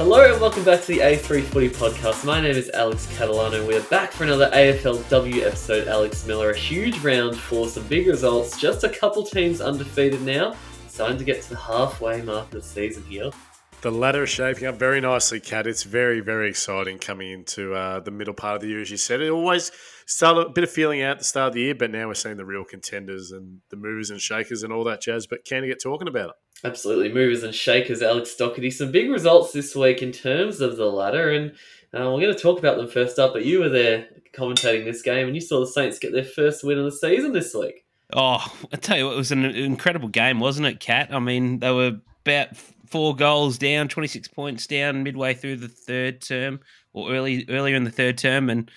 Hello and welcome back to the A340 Podcast. My name is Alex Catalano. We are back for another AFLW episode. Alex Miller, a huge round for some big results. Just a couple teams undefeated now. Time to get to the halfway mark of the season here. The ladder is shaping up very nicely, Kat. It's very, very exciting coming into uh, the middle part of the year, as you said. It always started a bit of feeling out at the start of the year, but now we're seeing the real contenders and the movers and shakers and all that jazz. But can you get talking about it? Absolutely. Movers and shakers, Alex Doherty. Some big results this week in terms of the ladder, and uh, we're going to talk about them first up. But you were there commentating this game, and you saw the Saints get their first win of the season this week. Oh, I tell you what, it was an incredible game, wasn't it, Kat? I mean, they were about four goals down, 26 points down midway through the third term or early earlier in the third term. And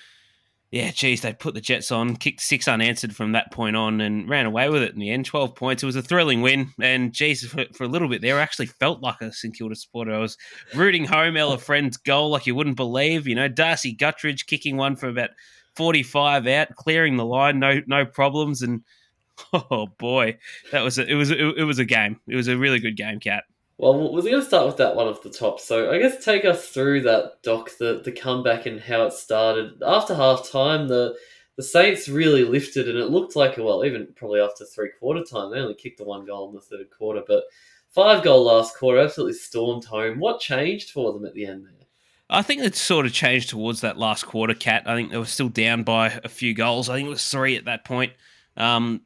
yeah, geez, they put the Jets on, kicked six unanswered from that point on, and ran away with it in the end. 12 points. It was a thrilling win. And geez, for, for a little bit there, I actually felt like a St Kilda supporter. I was rooting home Ella Friend's goal like you wouldn't believe. You know, Darcy Guttridge kicking one from about 45 out, clearing the line, no no problems. And oh boy, that was a, it was it, it was a game. It was a really good game, Kat. Well, we're going to start with that one off the top. So I guess take us through that, Doc, the, the comeback and how it started. After half time, the the Saints really lifted, and it looked like, well, even probably after three quarter time, they only kicked the one goal in the third quarter, but five goal last quarter, absolutely stormed home. What changed for them at the end there? I think it sort of changed towards that last quarter, Kat. I think they were still down by a few goals. I think it was three at that point. Um,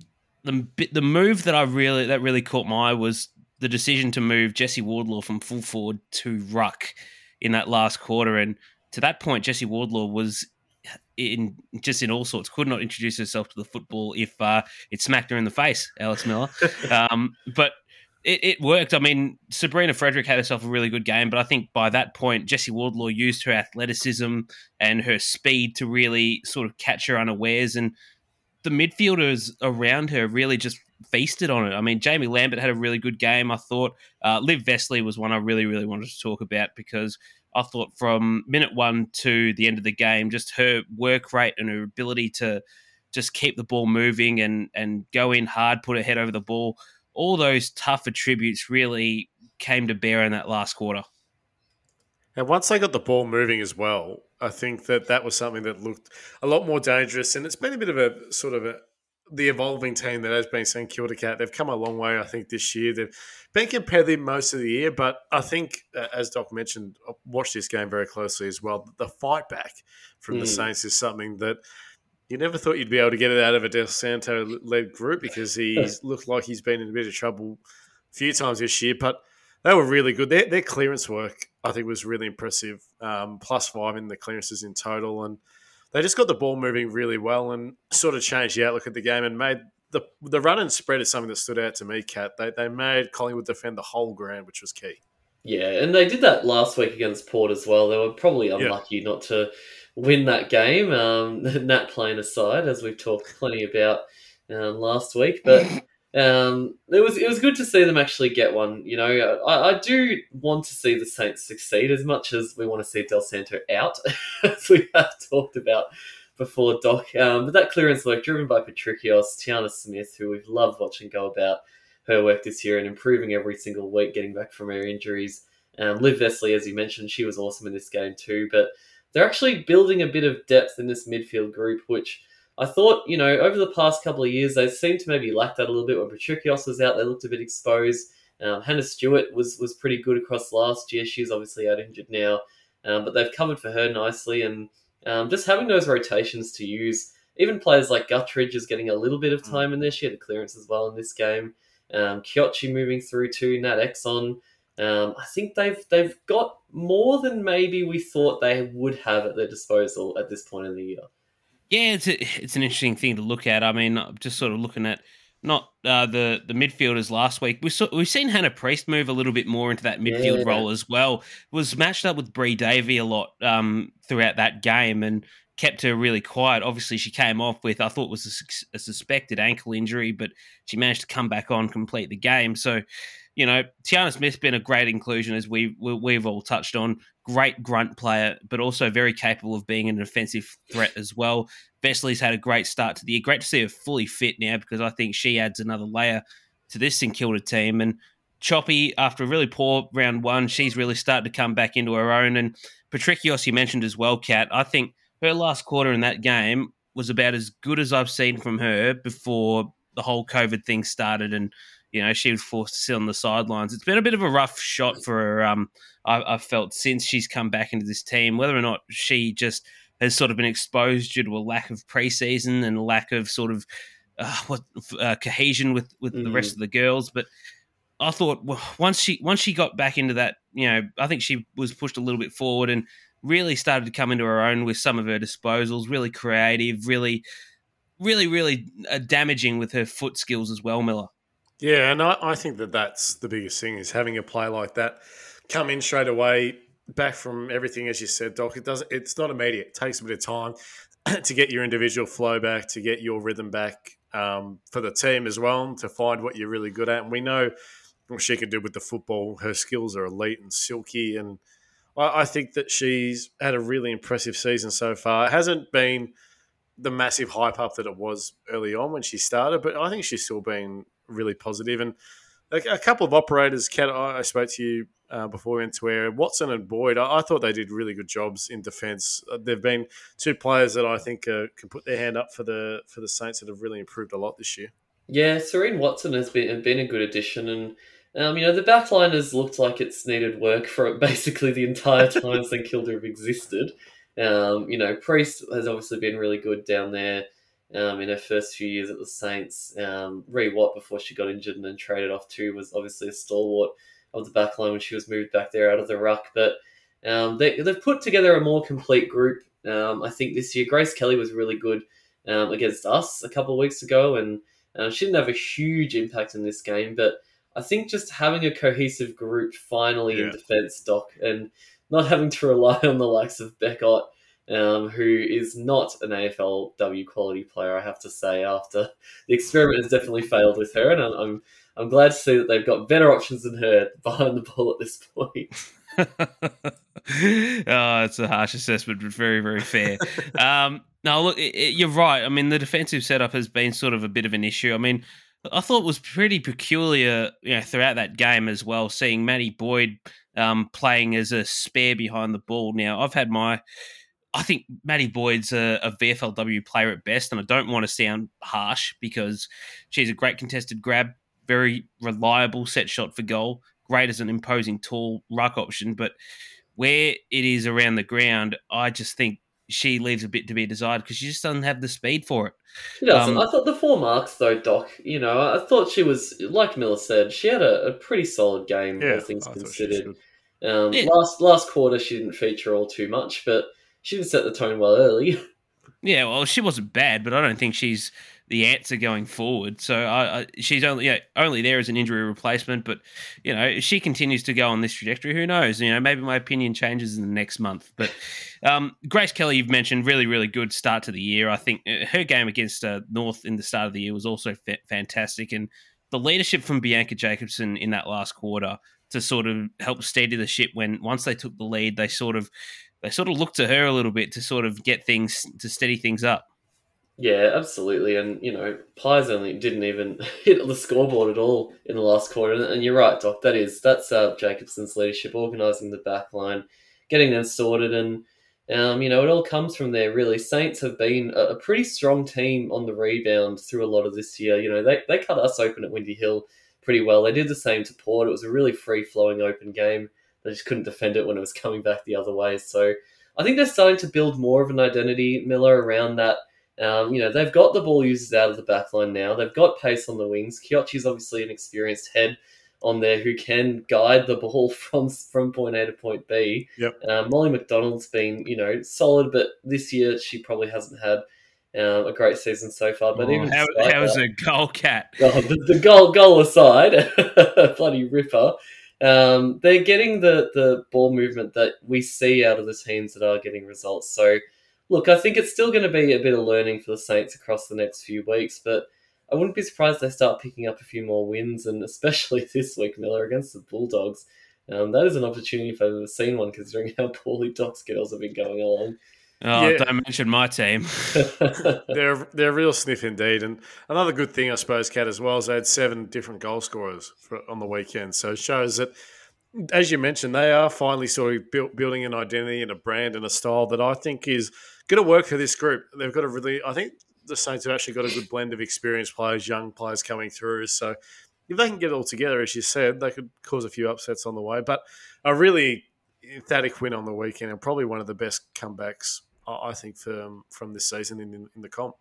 the the move that I really that really caught my eye was the decision to move Jesse Wardlaw from full forward to ruck in that last quarter. And to that point, Jesse Wardlaw was in just in all sorts. Could not introduce herself to the football if uh, it smacked her in the face, Alex Miller. um, but it, it, worked. I mean, Sabrina Frederick had herself a really good game, but I think by that point, Jesse Wardlaw used her athleticism and her speed to really sort of catch her unawares. And the midfielders around her really just feasted on it. I mean, Jaimee Lambert had a really good game. I thought uh, Liv Vesely was one I really, really wanted to talk about because I thought from minute one to the end of the game, just her work rate and her ability to just keep the ball moving and and go in hard, put her head over the ball. All those tough attributes really came to bear in that last quarter. And once they got the ball moving as well, I think that that was something that looked a lot more dangerous. And it's been a bit of a sort of a, the evolving team that has been St Kilda Cat. They've come a long way, I think, this year. They've been competitive most of the year, but I think, uh, as Doc mentioned, watch this game very closely as well. The fight back from mm. the Saints is something that you never thought you'd be able to get it out of a Dal Santo led group because he's looked like he's been in a bit of trouble a few times this year, but they were really good. Their, their clearance work, I think, was really impressive. Um, plus five in the clearances in total, and they just got the ball moving really well and sort of changed the outlook of the game and made the the run and spread is something that stood out to me, Kat. They, they made Collingwood defend the whole ground, which was key. Yeah, and they did that last week against Port as well. They were probably unlucky yeah. not to win that game, um, Nat playing aside, as we've talked plenty about um, last week. But um, it was it was good to see them actually get one. You know, I, I, do want to see the Saints succeed as much as we want to see Dal Santo out, as we have talked about before, Doc. Um, but that clearance work, driven by Patrikios, Tyanna Smith, who we've loved watching go about her work this year and improving every single week, getting back from her injuries. Um, Liv Vesely, as you mentioned, she was awesome in this game too. But they're actually building a bit of depth in this midfield group, which I thought, you know, over the past couple of years, they seemed to maybe lack that a little bit. When Patrikios was out, they looked a bit exposed. Um, Hannah Stewart was was pretty good across last year. She's obviously out injured now, um, but they've covered for her nicely. And um, just having those rotations to use, even players like Guttridge is getting a little bit of mm. time in there. She had a clearance as well in this game. Um, Kyochi moving through too, Nat Exon. Um, I think they've they've got more than maybe we thought they would have at their disposal at this point in the year. Yeah, it's a, it's an interesting thing to look at. I mean, just sort of looking at not uh, the the midfielders last week. We saw, we've seen Hannah Priest move a little bit more into that midfield yeah. role as well. Was matched up with Bri Davey a lot um, throughout that game and kept her really quiet. Obviously, she came off with I thought was a, a suspected ankle injury, but she managed to come back on, complete the game. So you know, Tyanna Smith's been a great inclusion as we, we have all touched on. Great grunt player, but also very capable of being an offensive threat as well. Vesely's had a great start to the year. Great to see her fully fit now because I think she adds another layer to this St Kilda team. And choppy after a really poor round one. She's really started to come back into her own. And Patrikios, you mentioned as well, Kat. I think her last quarter in that game was about as good as I've seen from her before the whole COVID thing started, and you know she was forced to sit on the sidelines. It's been a bit of a rough shot for her. Um, I, have felt since she's come back into this team, whether or not she just has sort of been exposed due to a lack of preseason and a lack of sort of uh, what uh, cohesion with with mm. the rest mm. of the girls, but. I thought well, once she once she got back into that, you know, I think she was pushed a little bit forward and really started to come into her own with some of her disposals. Really creative, really, really, really uh, damaging with her foot skills as well, Miller. Yeah, and I, I think that that's the biggest thing is having a play like that come in straight away, back from everything as you said, Doc. It doesn't. It's not immediate. It takes a bit of time to get your individual flow back, to get your rhythm back um, for the team as well, to find what you're really good at. And we know what she can do with the football. Her skills are elite and silky, and I think that she's had a really impressive season so far. It hasn't been the massive hype up that it was early on when she started, but I think she's still been really positive. And a, couple of operators, Kat, I spoke to you uh, before we went to air. Watson and Boyd, I, I thought they did really good jobs in defence. Uh, they've been two players that I think uh, can put their hand up for the for the Saints that have really improved a lot this year. Yeah, Serene Watson has been been a good addition, and um, you know, the backline has looked like it's needed work for basically the entire time St Kilda have existed. Um, you know, Priest has obviously been really good down there um, in her first few years at the Saints. Um, Rhi Watt, before she got injured and then traded off too, was obviously a stalwart of the backline when she was moved back there out of the ruck. But um, they, have put together a more complete group. Um, I think this year, Grace Kelly was really good um, against us a couple of weeks ago, and uh, she didn't have a huge impact in this game, but I think just having a cohesive group finally yeah. in defence, Doc, and not having to rely on the likes of Beckott, um, who is not an AFLW quality player, I have to say. After the experiment has definitely failed with her, and I'm I'm glad to see that they've got better options than her behind the ball at this point. oh, it's a harsh assessment, but very, very fair. um, no, look, it, it, you're right. I mean, the defensive setup has been sort of a bit of an issue. I mean, I thought was pretty peculiar, you know, throughout that game as well. Seeing Maddie Boyd um, playing as a spare behind the ball. Now, I've had my, I think Maddie Boyd's a, a VFLW player at best, and I don't want to sound harsh because she's a great contested grab, very reliable set shot for goal, great as an imposing tall ruck option, but where it is around the ground, I just think she leaves a bit to be desired because she just doesn't have the speed for it. She doesn't. Um, I thought the four marks though, Doc. You know, I thought she was like Miller said. She had a, a pretty solid game, yeah, all things I considered. Um, yeah. Last last quarter, she didn't feature all too much, but she did set the tone well early. Yeah, well, she wasn't bad, but I don't think she's the answer going forward. So I, I, she's only yeah, only there as an injury replacement. But you know, if she continues to go on this trajectory, who knows? You know, maybe my opinion changes in the next month. But um, Grace Kelly, you've mentioned, really, really good start to the year. I think uh, her game against uh, North in the start of the year was also fa- fantastic, and the leadership from Bianca Jakobsson in that last quarter to sort of help steady the ship when once they took the lead, they sort of they sort of looked to her a little bit to sort of get things to steady things up. Yeah, absolutely. And, you know, Pies only didn't even hit the scoreboard at all in the last quarter. And you're right, Doc. That is, that's uh, Jakobsson's leadership, organising the back line, getting them sorted. And, um, you know, it all comes from there, really. Saints have been a, a, pretty strong team on the rebound through a lot of this year. You know, they, they cut us open at Windy Hill pretty well. They did the same to Port. It was a really free flowing open game. They just couldn't defend it when it was coming back the other way. So I think they're starting to build more of an identity, Miller, around that um, you know, they've got the ball users out of the back line now. They've got pace on the wings. Kiochi's obviously an experienced head on there who can guide the ball from from point A to point B. Yep. Um, Molly McDonald's been, you know, solid, but this year she probably hasn't had um, a great season so far. But oh, even how, how's a goal cat? Oh, the, the, goal goal aside, bloody ripper. Um, they're getting the the ball movement that we see out of the teams that are getting results. So look, I think it's still going to be a bit of learning for the Saints across the next few weeks, but I wouldn't be surprised they start picking up a few more wins, and especially this week, Miller, against the Bulldogs. Um, that is an opportunity if I've ever seen one, considering how poorly Doc's girls have been going along. Oh, yeah. don't mention my team. they're they're a real sniff indeed. And another good thing, I suppose, Cat, as well, is they had seven different goal scorers for, on the weekend. So it shows that, as you mentioned, they are finally sort of build, building an identity and a brand and a style that I think is going to work for this group. They've got a really, I think the Saints have actually got a good blend of experienced players, young players coming through. So if they can get it all together, as you said, they could cause a few upsets on the way. But a really emphatic win on the weekend and probably one of the best comebacks I think from from this season in in the comp.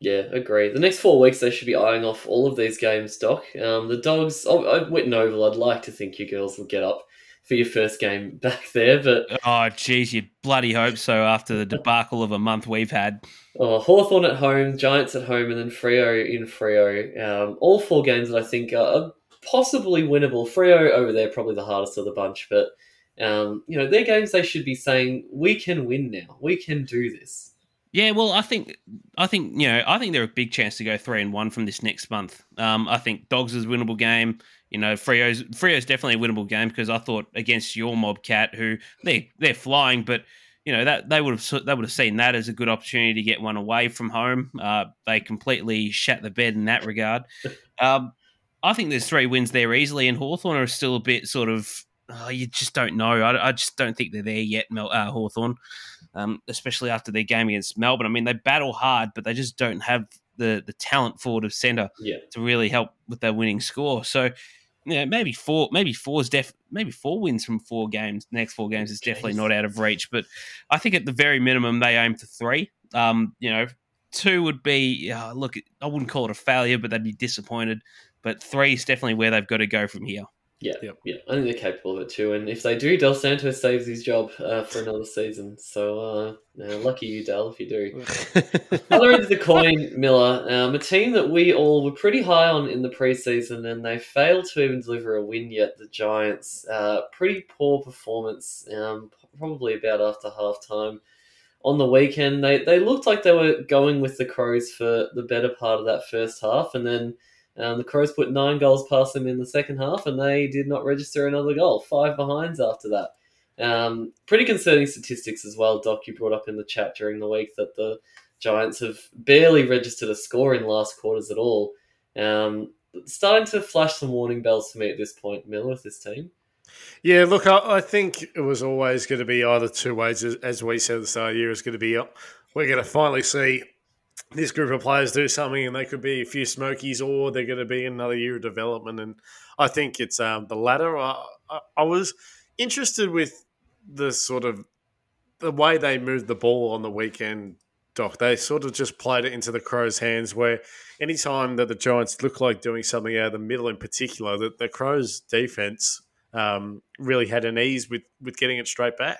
Yeah, agree. The next four weeks they should be eyeing off all of these games, Doc. Um, the Dogs, oh, uh, Whitten Oval. I'd like to think you girls will get up for your first game back there, but oh, geez, you bloody hope so. After the debacle of a month we've had, oh, Hawthorn at home, Giants at home, and then Freo in Freo. Um, all four games that I think are possibly winnable. Freo over there probably the hardest of the bunch, but um, you know, they're games they should be saying, we can win now. We can do this. Yeah, well, I think, I think, you know, I think they're a big chance to go three and one from this next month. Um, I think Dogs is a winnable game. You know, Frio's Freo's definitely a winnable game because I thought against your mob cat, who they they're flying, but you know that they would have they would have seen that as a good opportunity to get one away from home. Uh, they completely shat the bed in that regard. Um, I think there's three wins there easily, and Hawthorn are still a bit sort of oh, you just don't know. I, I, just don't think they're there yet, Mel, uh, Hawthorn, um, especially after their game against Melbourne. I mean, they battle hard, but they just don't have the the talent forward of centre yeah. to really help with their winning score. So, yeah, maybe four, maybe four's def, maybe four wins from four games. next four games is definitely not out of reach. But I think at the very minimum they aim for three. Um, you know, two would be uh, look. I wouldn't call it a failure, but they'd be disappointed. But three is definitely where they've got to go from here. Yeah, yep. yeah, I think they're capable of it too. And if they do, Dal Santo saves his job uh, for another season. So uh, lucky you, Del, if you do. Other end of the coin, Miller, um, a team that we all were pretty high on in the preseason, and they failed to even deliver a win yet. The Giants, uh, pretty poor performance, um, probably about after half time on the weekend. They they looked like they were going with the Crows for the better part of that first half, and then um, the Crows put nine goals past them in the second half, and they did not register another goal. Five behinds after that. Um, pretty concerning statistics as well, Doc. You brought up in the chat during the week that the Giants have barely registered a score in last quarters at all. Um, starting to flash some warning bells for me at this point, Miller, with this team. Yeah, look, I, I think it was always going to be either two ways, as, as we said at the start of the year, is going to be, we're going to finally see this group of players do something and they could be a few smokies or they're going to be another year of development. And I think it's um, the latter. I, I, I, was interested with the sort of the way they moved the ball on the weekend, Doc. They sort of just played it into the Crows' hands where anytime that the Giants look like doing something out of the middle in particular, that the Crows' defense um, really had an ease with, with getting it straight back.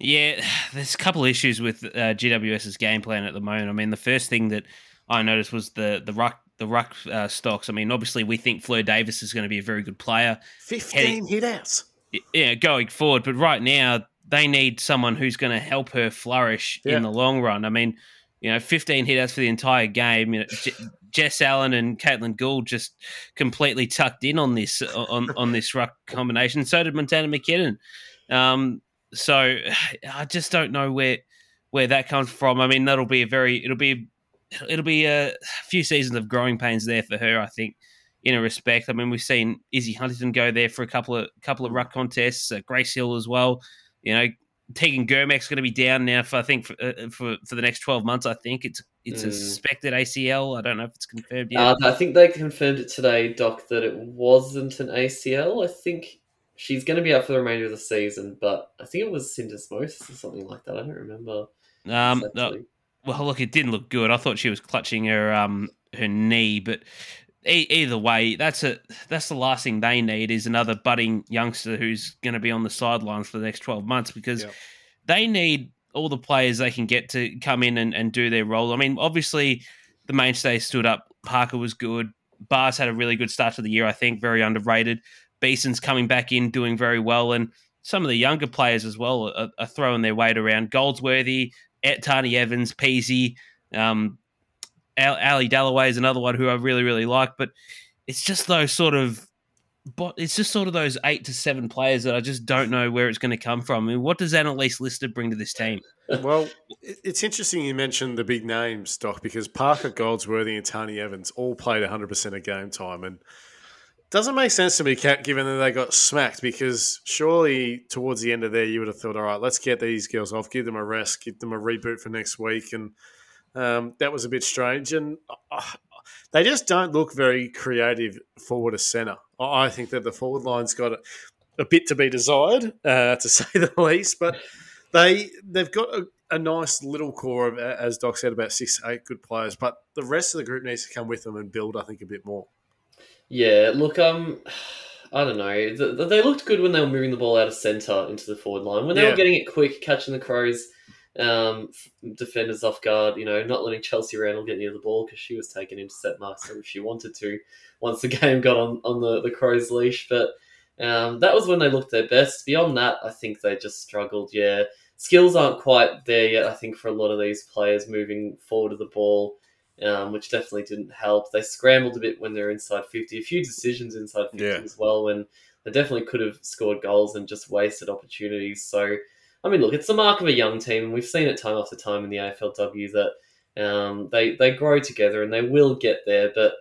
Yeah, there's a couple issues with uh, GWS's game plan at the moment. I mean, the first thing that I noticed was the the ruck the ruck uh, stocks. I mean, obviously we think Fleur Davis is going to be a very good player. Fifteen hit outs. Yeah, going forward, but right now they need someone who's going to help her flourish yeah. in the long run. I mean, you know, 15 hit outs for the entire game. You know, Jess Allan and Caitlin Gould just completely tucked in on this on on this ruck combination. So did Montana McKinnon. Um, so I just don't know where where that comes from. I mean, that'll be a very it'll be it'll be a few seasons of growing pains there for her. I think in a respect. I mean, we've seen Izzy Huntington go there for a couple of couple of ruck contests. Uh, Grace Hill as well. You know, Teagan Germech's going to be down now for I think for, uh, for, for the next twelve months. I think it's it's mm. a suspected ACL. I don't know if it's confirmed yet. Uh, I think they confirmed it today, Doc, that it wasn't an ACL. I think she's going to be out for the remainder of the season, but I think it was syndesmosis or something like that. I don't remember. Um, no, well, look, it didn't look good. I thought she was clutching her um her knee, but e- either way, that's a that's the last thing they need is another budding youngster who's going to be on the sidelines for the next twelve months because yep. they need all the players they can get to come in and, and do their role. I mean, obviously, the mainstay stood up. Parker was good. Bars had a really good start to the year, I think, very underrated. Beeson's coming back in, doing very well, and some of the younger players as well are, are throwing their weight around. Goldsworthy, Tarni Evans, Peasy, um, Ally Dallaway is another one who I really, really like. But it's just those sort of but it's just sort of those eight to seven players that I just don't know where it's going to come from. I mean, what does Annalise Lister bring to this team? Well, it's interesting you mentioned the big names, Doc, because Parker Goldsworthy and Tarni Evans all played 100% of game time. And doesn't make sense to me, given that they got smacked, because surely towards the end of there, you would have thought, all right, let's get these girls off, give them a rest, give them a reboot for next week. And um, that was a bit strange. And uh, they just don't look very creative forward of centre. I think that the forward line's got a, a bit to be desired, uh, to say the least. But they they've got a, a, nice little core of, as Doc said, about six eight good players. But the rest of the group needs to come with them and build, I think, a bit more. Yeah, look, um, I don't know. They looked good when they were moving the ball out of centre into the forward line. When they yeah. were getting it quick, catching the crows, um, defenders off guard, you know, not letting Chelsea Randall get near the ball because she was taking intercept marks if she wanted to once the game got on, on the, the Crows leash. But um, that was when they looked their best. Beyond that, I think they just struggled. Yeah, skills aren't quite there yet, I think, for a lot of these players moving forward of the ball um, which definitely didn't help. They scrambled a bit when they were inside 50, a few decisions inside 50 yeah. as well, when they definitely could have scored goals and just wasted opportunities. So, I mean, look, it's the mark of a young team, and we've seen it time after time in the AFLW that um, they, they grow together and they will get there, but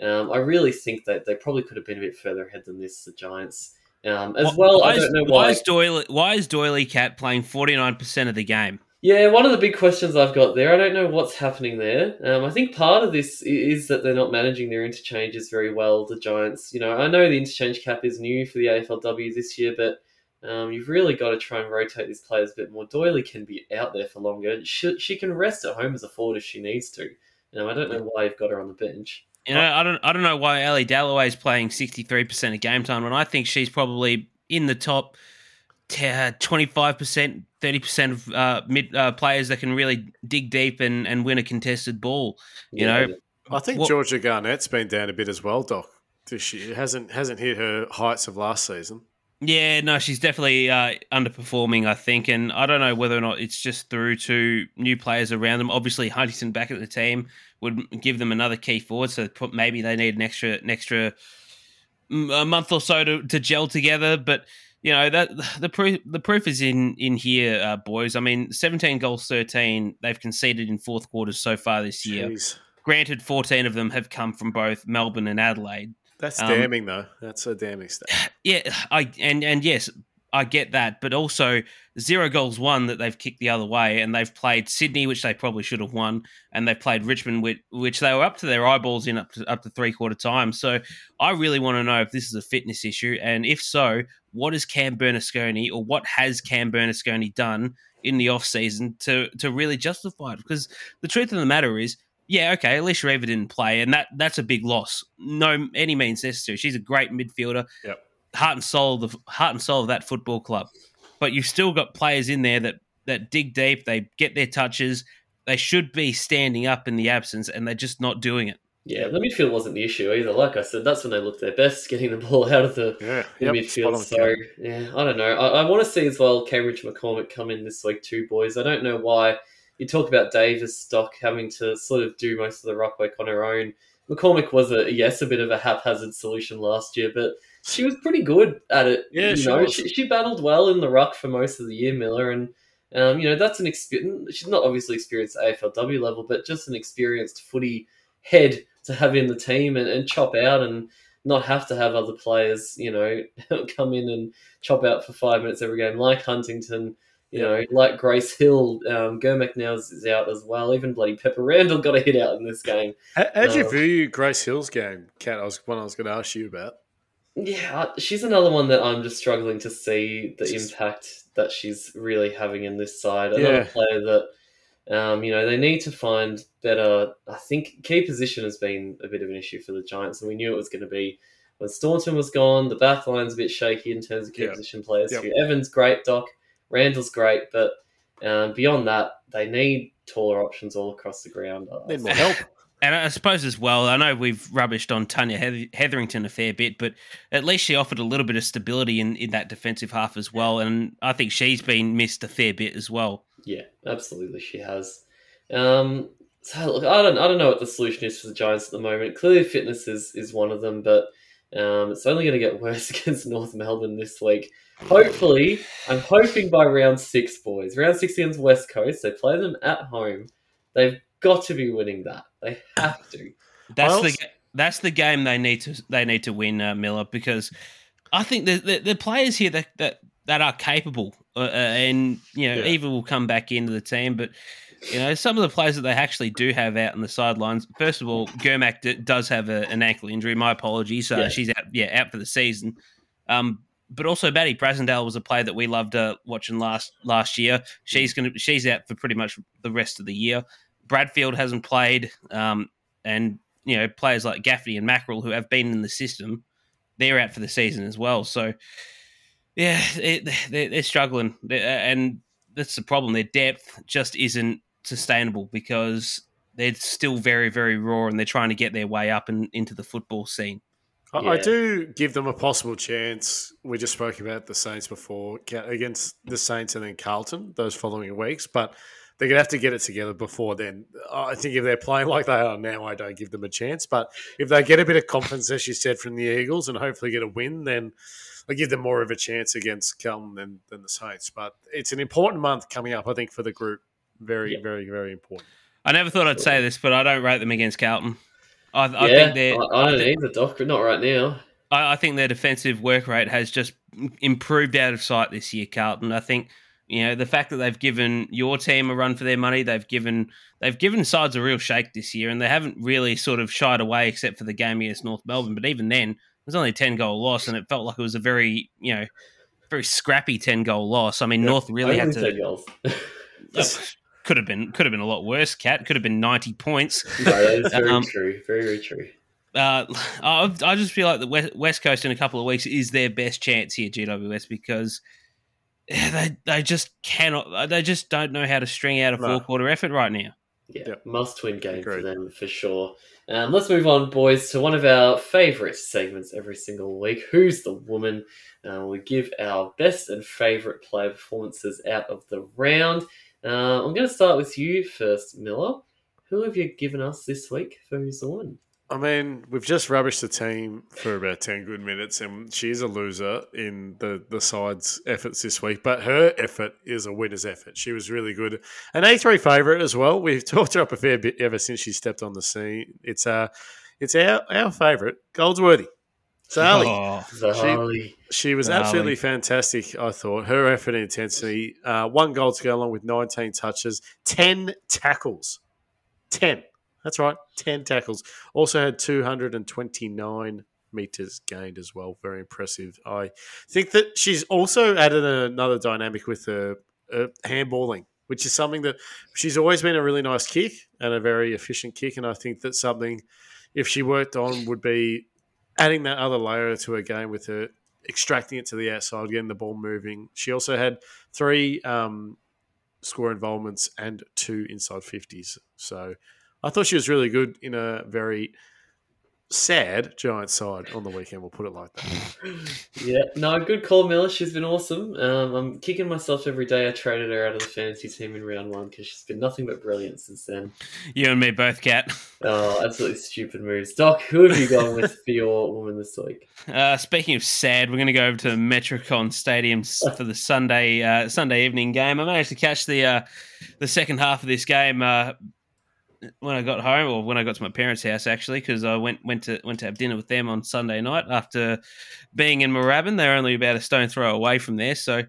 um, I really think that they probably could have been a bit further ahead than this, the Giants. Um, as well, why I don't know why. Why is Doyley, why is Doyley Cat playing 49% of the game? Yeah, one of the big questions I've got there, I don't know what's happening there. Um, I think part of this is that they're not managing their interchanges very well, the Giants. You know, I know the interchange cap is new for the AFLW this year, but um, you've really got to try and rotate these players a bit more. Doyley can be out there for longer. She, she can rest at home as a forward if she needs to. You know, I don't know why you've got her on the bench. You know, I don't, I don't know why Ellie Dallaway is playing 63% of game time when I think she's probably in the top – twenty five percent, thirty percent of uh, mid uh, players that can really dig deep and, and win a contested ball. You yeah. know, I think what, Georgia Garnett's been down a bit as well, Doc. This year hasn't hasn't hit her heights of last season. Yeah, no, she's definitely uh, underperforming, I think, and I don't know whether or not it's just through to new players around them. Obviously, Huntington back at the team would give them another key forward, so maybe they need an extra, an extra a month or so to, to gel together. But you know that the proof the proof is in in here, uh, boys. I mean, seventeen goals, thirteen they've conceded in fourth quarters so far this year. Jeez. Granted, fourteen of them have come from both Melbourne and Adelaide. That's um, damning, though. That's a damning stat. Yeah, I and and yes, I get that, but also zero goals won that they've kicked the other way, and they've played Sydney, which they probably should have won, and they've played Richmond, which, which they were up to their eyeballs in up to, up to three quarter time. So I really want to know if this is a fitness issue, and if so, what is Cam Bernasconi or what has Cam Bernasconi done in the off season to to really justify it? Because the truth of the matter is. Yeah, okay. Alicia Eva didn't play, and that that's a big loss. No, any means necessary. She's a great midfielder. Yep heart and soul the heart and soul of that football club. But you've still got players in there that that dig deep, they get their touches, they should be standing up in the absence, and they're just not doing it. Yeah, the midfield wasn't the issue either. Like I said, that's when they looked their best, getting the ball out of the, yeah, the yep, midfield. So yeah, I don't know. I, I want to see as well Cambridge McCormick come in this week too, boys. I don't know why you talk about Davis stock having to sort of do most of the rock work on her own. McCormick was a yes, a bit of a haphazard solution last year, but she was pretty good at it. Yeah, you she, know, she, she, battled well in the ruck for most of the year, Miller, and um, you know that's an experience. She's not obviously experienced at AFLW level, but just an experienced footy head to have in the team and, and chop out and not have to have other players, you know, come in and chop out for five minutes every game, like Huntington. You know, like Grace Hill, um, Germech now is out as well. Even bloody Pepa Randall got a hit out in this game. How, would you um, view Grace Hill's game, Kat? I was one I was going to ask you about. Yeah, she's another one that I'm just struggling to see the just... impact that she's really having in this side. Another yeah. player that, um, you know, they need to find better. I think key position has been a bit of an issue for the Giants, and we knew it was going to be when Staunton was gone. The back line's a bit shaky in terms of key position players. Yep. Evans great, Doc. Randall's great, but um, beyond that, they need taller options all across the ground. Need more help. And I suppose as well, I know we've rubbished on Tanya Hetherington a fair bit, but at least she offered a little bit of stability in, in that defensive half as well. And I think she's been missed a fair bit as well. Yeah, absolutely, she has. Um, so look, I don't, I don't know what the solution is for the Giants at the moment. Clearly, fitness is is one of them, but Um, it's only going to get worse against North Melbourne this week. Hopefully, I'm hoping by round six, boys. Round six against West Coast. They play them at home. They've got to be winning that. They have to. That's the that's the game they need to they need to win, uh, Miller, because I think the, the, the players here that that, that are capable uh, uh and you know yeah. Eva will come back into the team, but you know some of the players that they actually do have out on the sidelines. First of all, Germech d- does have a, an ankle injury. My apologies. Uh, yeah. She's out, yeah, out for the season. Um, but also Maddie Brassendale was a player that we loved uh, watching last last year. She's gonna she's out for pretty much the rest of the year. Bradfield hasn't played, um, and you know players like Gaffney and Mackrill who have been in the system, they're out for the season as well. So yeah, it, they're, they're, struggling, and that's the problem. Their depth just isn't sustainable because they're still very very raw, and they're trying to get their way up and into the football scene. I, yeah. I do give them a possible chance. We just spoke about the Saints before against the Saints and then Carlton those following weeks, but they're gonna have to get it together before then. I think if they're playing like they are now, I don't give them a chance. But if they get a bit of confidence, as you said, from the Eagles and hopefully get a win, then I give them more of a chance against Carlton than, than the Saints. But it's an important month coming up, I think, for the group. Very, yeah. very, very important. I never thought I'd say this, but I don't rate them against Carlton. I, I yeah, think they're. I, I don't think, either, Doc. Not right now. I, I, think their defensive work rate has just improved out of sight this year, Carlton. I think you know the fact that they've given your team a run for their money, they've given they've given sides a real shake this year, and they haven't really sort of shied away except for the game against North Melbourne. But even then, it was only a ten goal loss, and it felt like it was a very you know very scrappy ten goal loss. I mean, yeah, North really had to. could have been could have been a lot worse. Cat could have been ninety points. No, that is very um, true. Very very true. Uh, I, I just feel like the West, West Coast in a couple of weeks is their best chance here, GWS, because they they just cannot. They just don't know how to string out a four quarter effort right now. Yeah, yep. must win game Agreed. for them for sure. Um, let's move on, boys, to one of our favourite segments every single week. Who's the woman? Uh, we give our best and favourite player performances out of the round. Uh, I'm going to start with you first, Miller. Who have you given us this week for Who's the Woman? I mean, we've just rubbished the team for about 10 good minutes, and she's a loser in the, the side's efforts this week. But her effort is a winner's effort. She was really good. An A3 favourite as well. We've talked her up a fair bit ever since she stepped on the scene. It's, uh, it's our, our favourite, Goldsworthy. Sally. Oh, she, she was Sally. absolutely fantastic, I thought. Her effort and intensity. Uh, one goal to go along with 19 touches, 10 tackles. 10. That's right, 10 tackles. Also had 229 meters gained as well. Very impressive. I think that she's also added another dynamic with her, her handballing, which is something that she's always been a really nice kick and a very efficient kick. And I think that something, if she worked on, would be adding that other layer to her game with her extracting it to the outside, getting the ball moving. She also had three um, score involvements and two inside 50s. So I thought she was really good in a very sad Giant side on the weekend. We'll put it like that. yeah, no, good call, Miller. She's been awesome. Um, I'm kicking myself every day. I traded her out of the fantasy team in round one because she's been nothing but brilliant since then. You and me both, Cat. Oh, absolutely stupid moves. Doc, who have you gone with for your woman this week? Uh, speaking of sad, we're going to go over to Metricon Stadium for the Sunday uh, Sunday evening game. I managed to catch the uh, the second half of this game uh, when I got home, or when I got to my parents' house, actually, because I went went to went to have dinner with them on Sunday night after being in Moorabbin. They're only about a stone throw away from there, so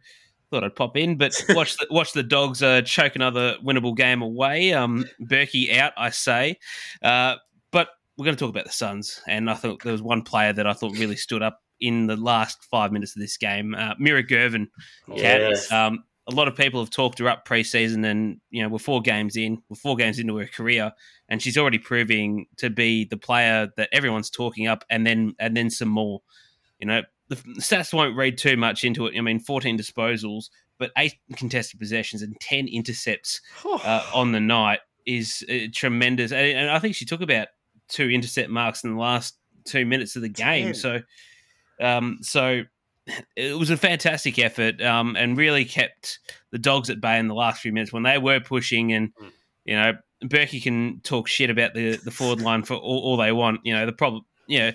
thought I'd pop in. But watch the watch the dogs uh, choke another winnable game away. Um, Burkey out, I say. Uh, but we're going to talk about the Suns, and I thought there was one player that I thought really stood up in the last five minutes of this game. Uh, Meara Girvan, yes. um, a lot of people have talked her up preseason, and you know we're four games in, we're four games into her career, and she's already proving to be the player that everyone's talking up, and then and then some more. You know, the stats won't read too much into it. I mean, 14 disposals, but eight contested possessions and 10 intercepts uh, on the night is uh, tremendous. And, and, I think she took about two intercept marks in the last two minutes of the game. 10. So, um, so it was a fantastic effort um, and really kept the dogs at bay in the last few minutes when they were pushing. And, mm. you know, Burkey can talk shit about the, the forward line for all, all, they want. You know, the problem, you know,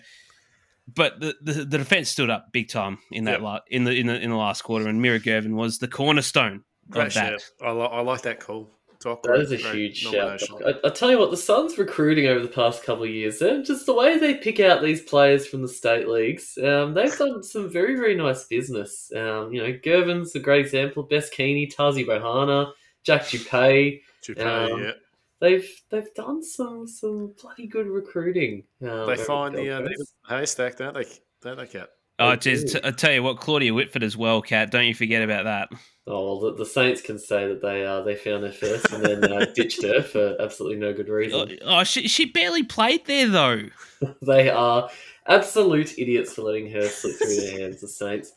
but the, the, the defense stood up big time in that yep. la- in the in the in the last quarter, and Meara Girvan was the cornerstone Great of that. I, li- I like that call. That is a huge shout. I, I, tell you what, the Suns recruiting over the past couple of years, eh, just the way they pick out these players from the state leagues, um, they've done some very, very nice business. Um, you know, Girvan's a great example. Bess Keaney, Tazi Bohana, Jack Dupay. Dupay, um, yeah. They've they've done some some bloody good recruiting. Um, they find the, uh, the haystack, don't they? Don't they, Cat? Oh, geez, I tell you what, Claudia Whitford as well, Cat. Don't you forget about that. Oh well, the, the, Saints can say that they uh, they found her first and then uh, ditched her for absolutely no good reason. Oh, oh she she barely played there though. they are absolute idiots for letting her slip through their hands, the Saints.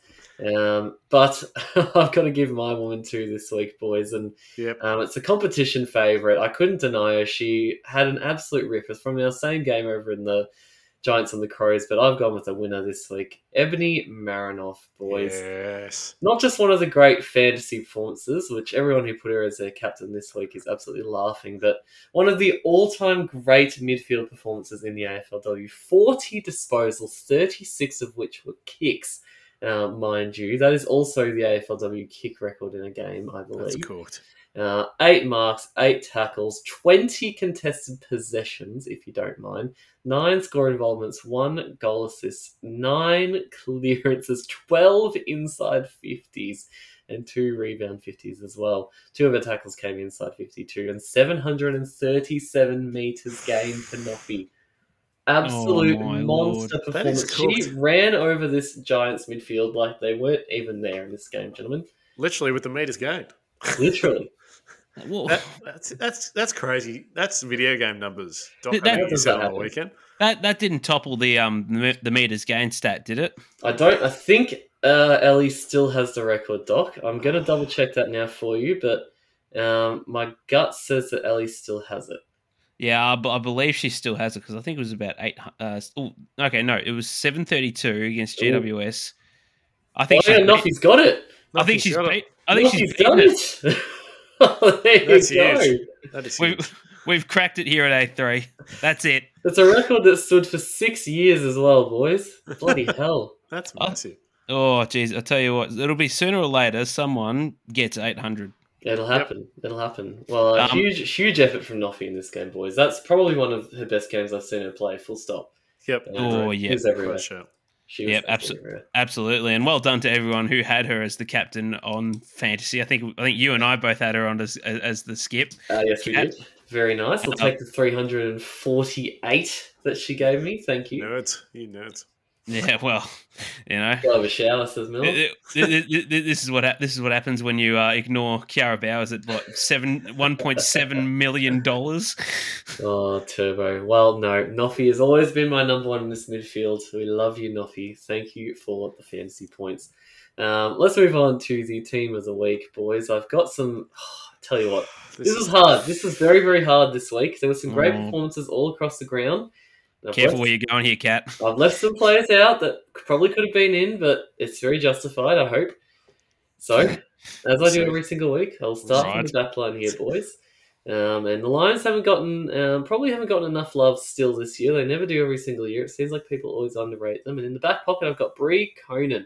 Um, but I've got to give my woman two this week, boys, and yep. um, it's a competition favourite. I couldn't deny her. She had an absolute rip. It's from our same game over in the Giants and the Crows, but I've gone with a winner this week. Ebony Marinoff, boys. Yes. Not just one of the great fantasy performances, which everyone who put her as their captain this week is absolutely laughing, but one of the all time great midfield performances in the AFLW. 40 disposals, 36 of which were kicks, uh, mind you. That is also the AFLW kick record in a game, I believe. That's cooked. Uh, eight marks, eight tackles, 20 contested possessions, if you don't mind, nine score involvements, one goal assist, nine clearances, 12 inside 50s, and two rebound 50s as well. Two of her tackles came inside 52, and 737 metres gained for Noffy. Absolute oh monster Lord. performance. She ran over this Giants midfield like they weren't even there in this game, gentlemen. Literally with the meters gained. Literally. That, that's that's that's crazy. That's video game numbers. Doc, that, that, that on weekend. That that didn't topple the um the meters gain stat, did it? I don't. I think uh, Ellie still has the record, Doc. I'm gonna double check that now for you, but um, my gut says that Ellie still has it. Yeah, I, I believe she still has it because I think it was about eight. Uh, oh, okay, no, it was seven thirty two against GWS. Ooh. I think oh, yeah, Noffy's got it. I think she's beat. I think she's done it. it. oh, there That's you go. Huge. That is huge. We've, we've cracked it here at A3. That's it. It's a record that stood for six years as well, boys. Bloody hell. That's massive. Oh, jeez. I'll tell you what. It'll be sooner or later someone gets 800. It'll happen. Yep. It'll happen. Well, a um, huge, huge effort from Noffy in this game, boys. That's probably one of her best games I've seen her play. Full stop. Yep. oh, yeah. She's everywhere. She yep, abso- absolutely, and well done to everyone who had her as the captain on fantasy. I think I think you and I both had her on as as the skip. Uh, yes, we did. Very nice. I'll uh, take the 348 that she gave me. Thank you. Nerds, you nerds. Yeah, well, you know, have a shower, says Miller. this is what this is what happens when you uh, ignore Kiara Bowers at what seven one point seven million dollars. Oh, Turbo. Well, no, Noffy has always been my number one in this midfield. We love you, Noffy. Thank you for the fantasy points. Um, let's move on to the team of the week, boys. I've got some. Oh, tell you what, this, this is hard. This is very, very hard this week. There were some great oh. performances all across the ground. I've Careful left, where you're going here, Cat. I've left some players out that probably could have been in, but it's very justified, I hope. So, as I do every single week, I'll start right. from the back line here, boys. Um, and the Lions haven't gotten, um, probably haven't gotten enough love still this year. They never do every single year. It seems like people always underrate them. And in the back pocket, I've got Bre Koenen.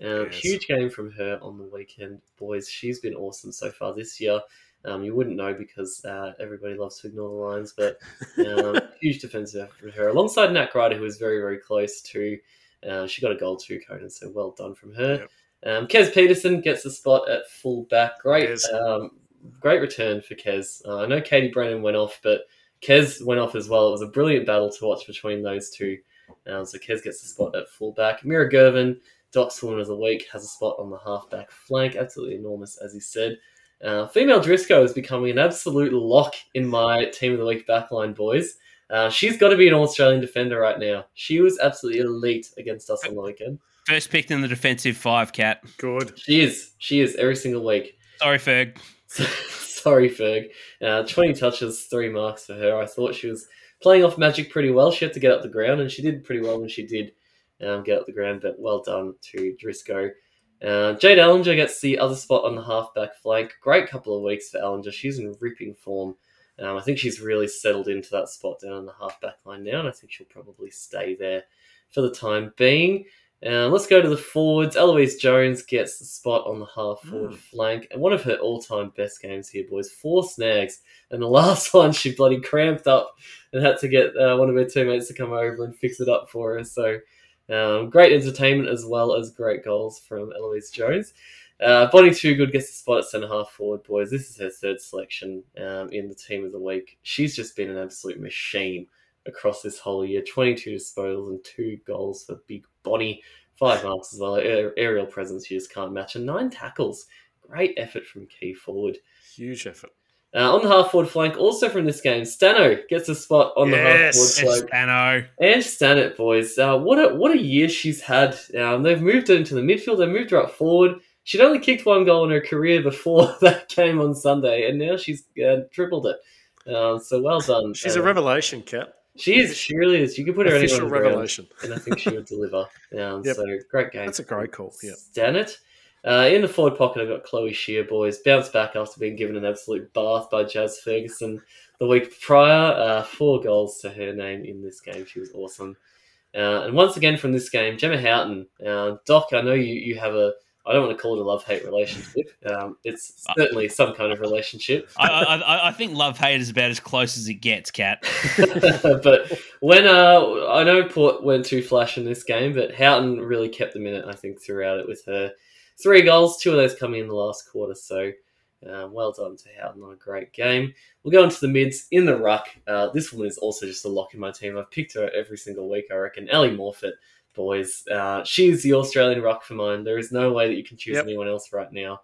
Um, yes. Huge game from her on the weekend, boys. She's been awesome so far this year. Um, you wouldn't know because uh, everybody loves to ignore the lines, but um, huge defensive effort from her. Alongside Nat Grider, who was very, very close to, uh, she got a goal too, Koenen, so well done from her. Yep. Um, Kez Peterson gets the spot at full back. Great, um, great return for Kez. Uh, I know Katie Brennan went off, but Kez went off as well. It was a brilliant battle to watch between those two. Um, so Kez gets the spot at full back. Meara Girvan, Doc's woman of the week, has a spot on the half back flank. Absolutely enormous, as he said. Uh, female Driscoll is becoming an absolute lock in my team of the week backline, boys. Uh, she's got to be an Australian defender right now. She was absolutely elite against us on the weekend. First picked in the defensive five, Cat. Good. She is. She is every single week. Sorry, Ferg. Sorry, Ferg. Uh, 20 touches, three marks for her. I thought she was playing off magic pretty well. She had to get up the ground, and she did pretty well when she did um, get up the ground, but well done to Driscoll. Uh, Jade Ellenger gets the other spot on the halfback flank. Great couple of weeks for Ellinger. She's in ripping form. Um, I think she's really settled into that spot down on the halfback line now, and I think she'll probably stay there for the time being. Uh, let's go to the forwards. Eloise Jones gets the spot on the half forward Mm. flank, and one of her all-time best games here, boys. Four snags, and the last one she bloody cramped up and had to get uh, one of her teammates to come over and fix it up for her. So um, great entertainment as well as great goals from Eloise Jones. Uh, Bonnie Toogood gets the spot at centre half forward, boys. This is her third selection um, in the team of the week. She's just been an absolute machine across this whole year. 22 disposals and two goals for Big Bonnie. Five marks as well. Aerial presence you just can't match. And nine tackles. Great effort from key forward. Huge effort. Uh, on the half forward flank, also from this game, Stano gets a spot on the half Yes. forward Yes, flank. Stano. And Stanet, boys, uh, what a what a year she's had. Um, they've moved her into the midfield. They moved her up forward. She'd only kicked one goal in her career before that game on Sunday, and now she's uh, tripled it. Um, so well done. She's Uh, a revelation, Cat. She is. She really is. You could put her anywhere Official on the revelation. and I think she would deliver. Um, Yep. So great game. That's a great call. Yeah. Stanet. Uh, in the forward pocket, I've got Chloe Scheer, boys. Bounced back after being given an absolute bath by Jazz Ferguson the week prior. Uh, four goals to her name in this game. She was awesome. Uh, and once again from this game, Gemma Houghton. Uh, Doc, I know you, you have a, I don't want to call it a love hate relationship. Um, it's certainly some kind of relationship. I, I, I- I think love hate is about as close as it gets, Cat. but when uh, I know Port went too flash in this game, but Houghton really kept the minute. I think throughout it with her three goals, two of those coming in the last quarter. So uh, well done to Houghton on a great game. We'll go into the mids in the ruck. Uh, this one is also just a lock in my team. I've picked her every single week. I reckon Ally Morphett, boys. Uh, she's the Australian ruck for mine. There is no way that you can choose Yep. anyone else right now.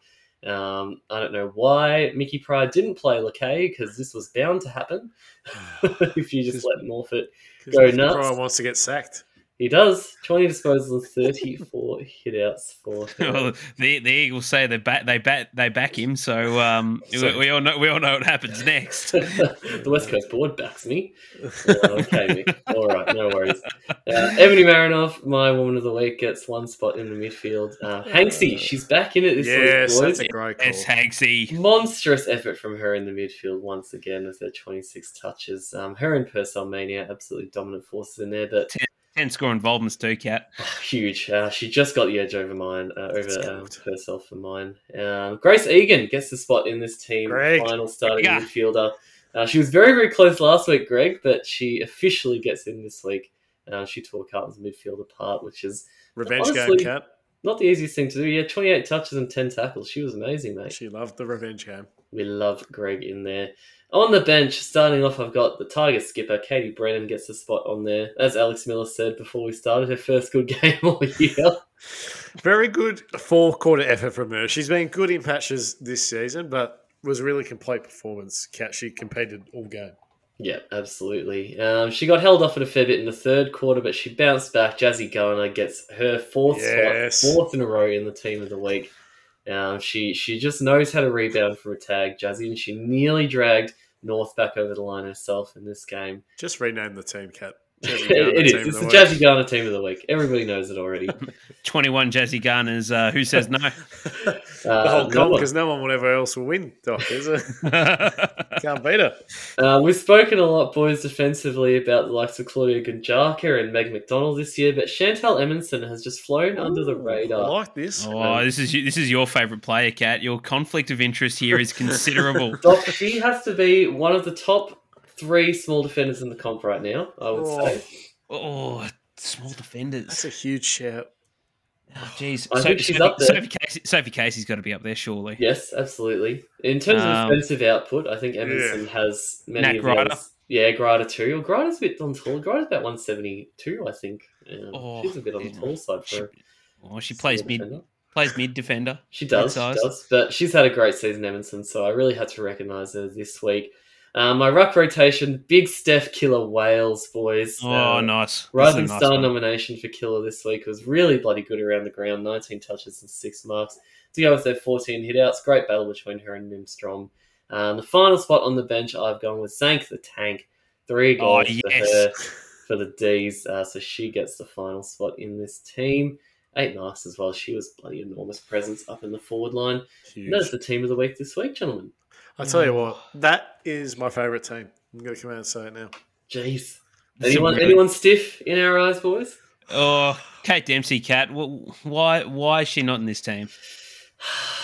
Um, I don't know why Mickey Prior didn't play Lakay because this was bound to happen if you just let Morphett. Go nuts. Prior wants to get sacked. He does. 20 disposals and 34 hitouts for well, the the Eagles say they back they back they back him, so um, So- we, we all know we all know what happens next. the West Coast board backs me. Okay, Mick. All right, no worries. Uh, Ebony Marinoff, my woman of the week, gets one spot in the midfield. Uh, Hanksy, she's back in it this Yes, week, that's a great call. It's Hanksy. Monstrous effort from her in the midfield once again with her 26 touches. Um, her and Purcell Mania, absolutely dominant forces in there, but Ten score involvements too, Cat. huge. Uh, she just got the edge over mine, uh, over um, herself for mine. Um, Grace Egan gets the spot in this team, Greg. final starting Yeah. midfielder. Uh, she was very, very close last week, Greg, but she officially gets in this week. Uh, she tore Carlton's midfield apart, which is Revenge Honestly- game, Cat. not the easiest thing to do. Yeah, 28 touches and 10 tackles. She was amazing, mate. She loved the revenge game. We love Greg in there. On the bench, starting off, I've got the Tiger skipper, Katie Brennan, gets the spot on there. As Alex Miller said before we started, her first good game all year. Very good four quarter effort from her. She's been good in patches this season, but was a really complete performance. She competed all game. Yeah, absolutely. Um, she got held off at a fair bit in the third quarter, but she bounced back. Jazzy Garner gets her fourth Yes. spot, fourth in a row in the team of the week. Um, she she just knows how to rebound from a tag, Jazzy, and she nearly dragged North back over the line herself in this game. Just rename the team, Cat. Jazzy it, Garner, it is. It's the the. Jazzy Garner team of the week. Everybody knows it already. Twenty one Jazzy Garners. Uh, who says no? the Uh, whole no comp, because no one will ever else will win, Doc, is it? Can't beat her. Uh, we've spoken a lot, boys, defensively about the likes of Claudia Gunjaca and Meg McDonald this year, but Chantel Emonson has just flown under the I radar. like this. oh, this is this is your favorite player, Cat. Your conflict of interest here is considerable. Doc, she has to be one of the top three small defenders in the comp right now, I would Oh. say. oh, small defenders. That's a huge shout. Oh, Jeez, I So- think she's Sophie, up there. Sophie, Casey, Sophie Casey's got to be up there, surely. Yes, absolutely. In terms of Um, defensive output, I think Emonson has many Nat of Grider. those. Yeah, Grider too. Well, Grider's a bit on tall. Grider's about 172, I think. Um, Oh, she's a bit on the tall side She, oh, she plays mid defender. plays mid defender. She does, she does. But she's had a great season, Emonson, so I really had to recognise her this week. Um, my ruck rotation, big Steph Killer Wales, boys. Oh, Uh, nice. Rising nice Star one. nomination for Killer this week was really bloody good around the ground. 19 touches and 6 marks. To go with their 14 hitouts. Great battle between her and Nim Strom. Um, the final spot on the bench, I've gone with Sank the Tank. Three goals for yes. her for the D's. Uh, so she gets the final spot in this team. Eight marks as well. She was bloody enormous presence up in the forward line. That is the team of the week this week, gentlemen. I tell you what, that is my favourite team. I'm going to come out and say it now. Jeez. This is a Anyone, anyone stiff in our eyes, boys? Oh, Kate Dempsey, cat. Why? Why is she not in this team?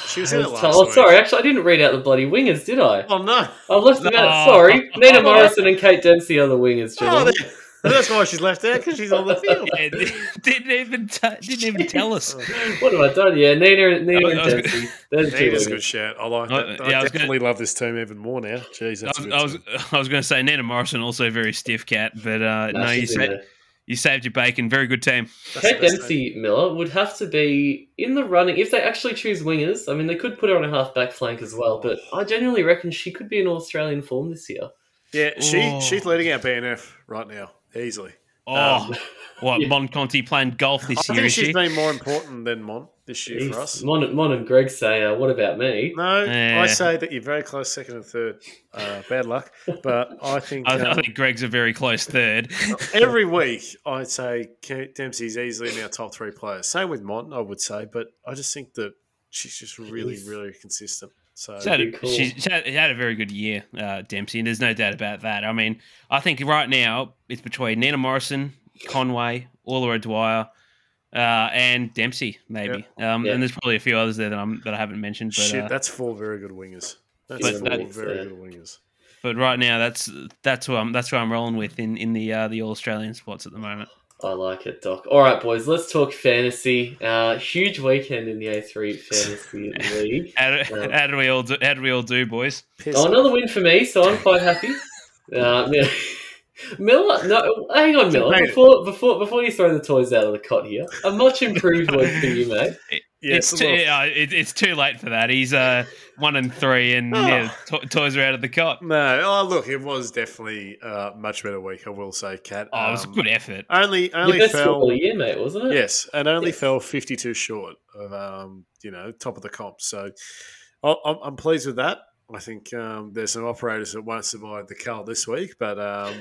She was in it last oh, week. sorry. Actually, I didn't read out the bloody wingers, did I? Oh no! I left them No. out. Sorry. Nina Morrison and Kate Dempsey are the wingers. Oh, gentlemen. that- that's why she's left out because she's on the field. Yeah, didn't even t- didn't even tell us. what have I done? Yeah, Nina, Nina I and was- Dempsey. They're the two Nina's a good wingers. shout. I like Uh, that. yeah, I I was definitely love this team even more now. Jeez, I that's a was, good I was, team. I was going to say Nina Morrison also very stiff cat, but uh, Nah, no, you, she's in sa- there. you saved your bacon. Very good team. Kate best team. Dempsey Miller would have to be in the running if they actually choose wingers. I mean, they could put her on a half back flank as well, but I genuinely reckon she could be in Australian form this year. Yeah, she Oh. she's leading our BNF right now easily. Oh, Um, what yeah. Mon Conti playing golf this I year? think Is she's she? been more important than Mon this year for us. Mon, Mon and Greg say, uh, "What about me?" No, Yeah. I say that you're very close second and third. Uh, bad luck, but I think I, I um, think Greg's a very close third. every week I'd say Kate Dempsey's easily in our top three players. Same with Mon, I would say, but I just think that she's just really, really consistent. So She had, a, cool. she, she had, she had a very good year, uh, Dempsey, and there's no doubt about that. I mean, I think right now it's between Nina Morrison, Conway, Orla Dwyer, uh, and Dempsey, maybe. Um, Yeah. And there's probably a few others there that, I'm, that I haven't mentioned. But, shit, uh, that's four very good wingers. That's But four that- very Yeah. good wingers. but right now, that's that's who I'm that's who I'm rolling with in in the uh, the All Australian spots at the moment. I like it, Doc. All right, boys, let's talk fantasy. Uh, huge weekend in the A3 Fantasy League. How do, Yeah. how do we all do? How do we all do, boys? Piss. Oh, another win for me, so I'm quite happy. Uh, yeah. Miller, no, hang on, Miller. Before, before, before you throw the toys out of the cot here, a much improved week for you, mate. Yes, it's too, well, yeah, it, it's too late for that. He's uh one and three, and Oh. yeah, to- toys are out of the cot. No, oh look, it was definitely a much better week. I will say, Cat. Oh, it was a Um, good effort. Only, Your only best fell. of the year, mate, wasn't it? Yes, and only Yeah. fell fifty-two short of um, you know top of the comp. So I'm, I'm pleased with that. I think um, there's some operators that won't survive the cull this week, but um,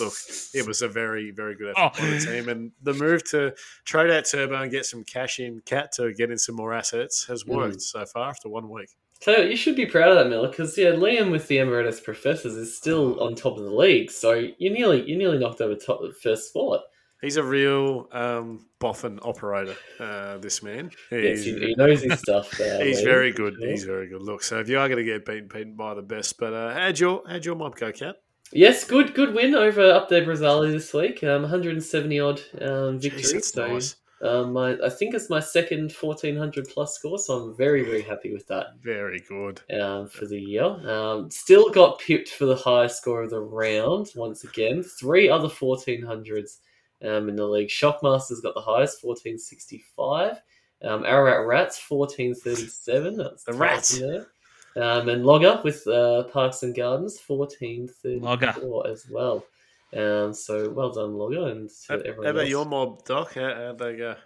look, it was a very, very good effort Oh. by the team, and the move to trade out Turbo and get some cash in Cat to get in some more assets has Mm. worked so far after one week. So you should be proud of that, Miller, because yeah, Liam with the Emeritus Professors is still on top of the league. So you nearly you nearly knocked over top of the first spot. He's a real um, boffin operator. Uh, this man, he's, he, he knows his stuff. Uh, he's very good. Sure. He's very good. Look, so if you are going to get beaten, beaten by the best. But uh, how'd your how'd your mob go, Cat? Yes, good good win over up there Brazali this week. Um, 170 odd um, victory. Jeez, so nice. um, my I think it's my second 1400 plus score, so I'm very very happy with that. Very good. um, for the year. Um, still got pipped for the highest score of the round once again. Three other 1400s um, in the league. Shockmaster's got the highest, 1465. Um, Ararat Rats, 1437. That's The Rats. There. Um, and Logger with uh, Parks and Gardens, 1434 as well. Um, so well done, Logger, and to How, everyone how about else. your mob, Doc? How, how'd they go?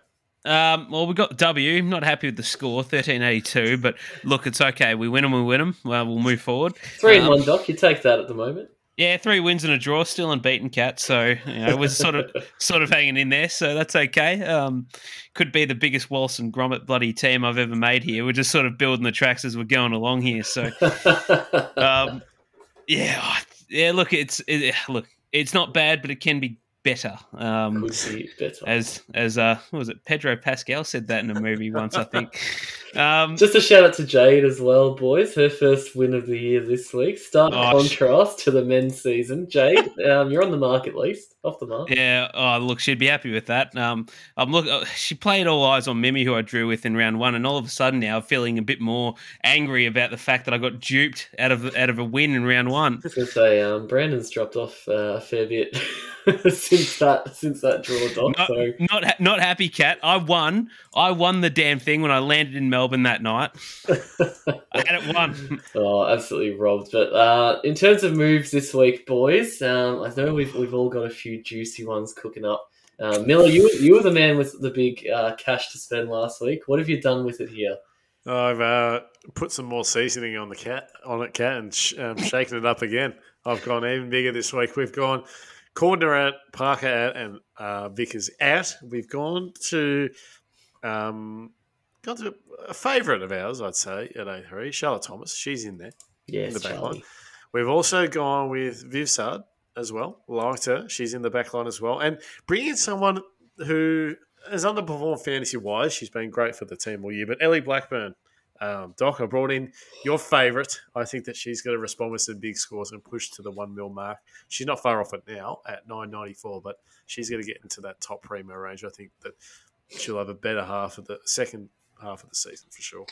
Um, well, we got W. Not happy with the score, thirteen eighty two. But look, it's okay. We win them. We win them. Well, we'll move forward. Three in um, one, Doc. You take that at the moment. Yeah, three wins and a draw, still unbeaten, cat. So you know, we're sort of sort of hanging in there. So that's okay. Um, could be the biggest Wallace and Gromit bloody team I've ever made here. We're just sort of building the tracks as we're going along here. So um, yeah, oh, yeah. Look, it's it, look, it's not bad, but it can be better. Um, better. as as uh, what was it Pedro Pascal said that in a movie once, I think. Um, Just a shout out to Jade as well, boys. Her first win of the year this week. Stark Oh, sh- contrast to the men's season. Jade, um, you're on the mark at least. Off the mark. Yeah, oh look, she'd be happy with that. Um, I'm look. uh, She played all eyes on Mimi, who I drew with in round one, and all of a sudden now feeling a bit more angry about the fact that I got duped out of out of a win in round one. I was gonna say, um, Brandon's dropped off uh, a fair bit since that since that draw, Doc. Not, So not ha- not happy, cat. I won. I won the damn thing when I landed in Melbourne that night. I had it won. Oh, absolutely robbed. But uh, in terms of moves this week, boys, um, I know we've we've all got a few juicy ones cooking up. Uh, Miller, you you were the man with the big uh, cash to spend last week. What have you done with it here? I've uh, put some more seasoning on the cat on it, cat, and sh- um, shaken it up again. I've gone even bigger this week. We've gone Cordner out, Parker out, and uh, Vickers out. We've gone to um, gone to a favourite of ours, I'd say, at A three, Charlotte Thomas. She's in there. Yes, the back line. We've also gone with Viv Saad as well. Liked her. She's in the back line as well. And bringing in someone who has underperformed fantasy wise. She's been great for the team all year. But Ellie Blackburn, um, Doc, I brought in your favourite. I think that she's going to respond with some big scores and push to the one mil mark. She's not far off it now at nine ninety four, but she's going to get into that top primo range. I think that she'll have a better half of the second half of the season for sure.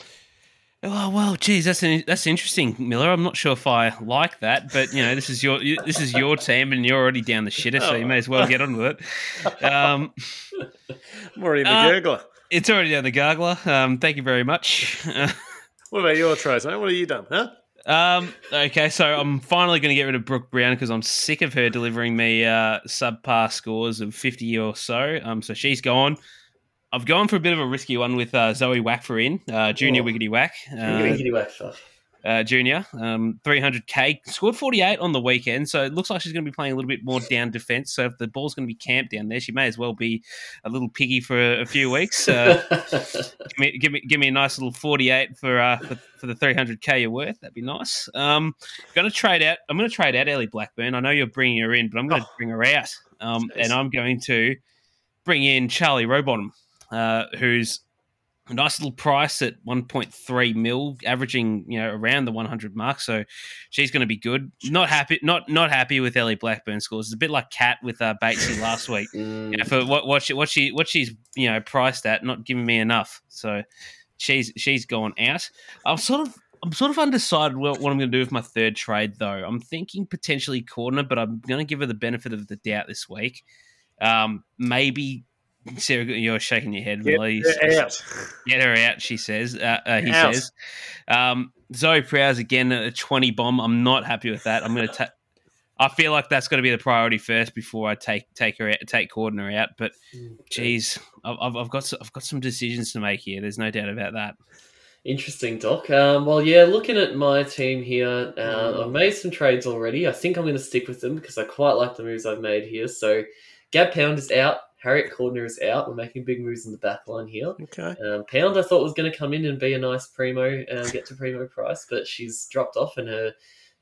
Oh well, geez, that's an, that's interesting, Miller. I'm not sure if I like that, but you know, this is your this is your team, and you're already down the shitter, so you may as well get on with it. Um, I'm already in the uh, gurgler. It's already down the gargler. Um, thank you very much. what about your tries, mate? What have you done, huh? Um, okay, so I'm finally going to get rid of Brooke Brown because I'm sick of her delivering me uh, subpar scores of 50 or so. Um, so she's gone. I've gone for a bit of a risky one with uh, Zoe Wackfer in, uh, Junior oh. Wiggity Whack. Uh, Wiggity Whack uh, Junior, um, 300k, scored 48 on the weekend. So it looks like she's going to be playing a little bit more down defense. So if the ball's going to be camped down there, she may as well be a little piggy for a, a few weeks. Uh, give, me, give, me, give me a nice little 48 for uh, for, for, the 300k you're worth. That'd be nice. Um, going to trade out. I'm going to trade out Ellie Blackburn. I know you're bringing her in, but I'm going to oh. bring her out. Um, and I'm going to bring in Charlie Rowbottom, uh, who's a nice little price at 1.3 mil, averaging you know around the 100 mark. So she's going to be good. Not happy, not not happy with Ellie Blackburn scores. It's a bit like Cat with uh, Batesy last week. mm. you know, for what what she, what she what she's you know priced at, not giving me enough. So she's she's gone out. I'm sort of I'm sort of undecided what, what I'm going to do with my third trade though. I'm thinking potentially Cordner, but I'm going to give her the benefit of the doubt this week. Um, maybe Sarah, you're shaking your head. Get her out. Get her out. She says. Uh, uh, he out. says. Um, Zoe Prowse again a twenty bomb. I'm not happy with that. I'm going to take. I feel like that's going to be the priority first before I take take her out, take Cordner out. But, geez, I've, I've got I've got some decisions to make here. There's no doubt about that. Interesting, Doc. Um, well, yeah, looking at my team here, uh, I've made some trades already. I think I'm going to stick with them because I quite like the moves I've made here. So, Gab Pound is out. Harriet Cordner is out. We're making big moves in the back line here. Okay. Um, Pound, I thought was going to come in and be a nice primo, uh, get to primo price, but she's dropped off and her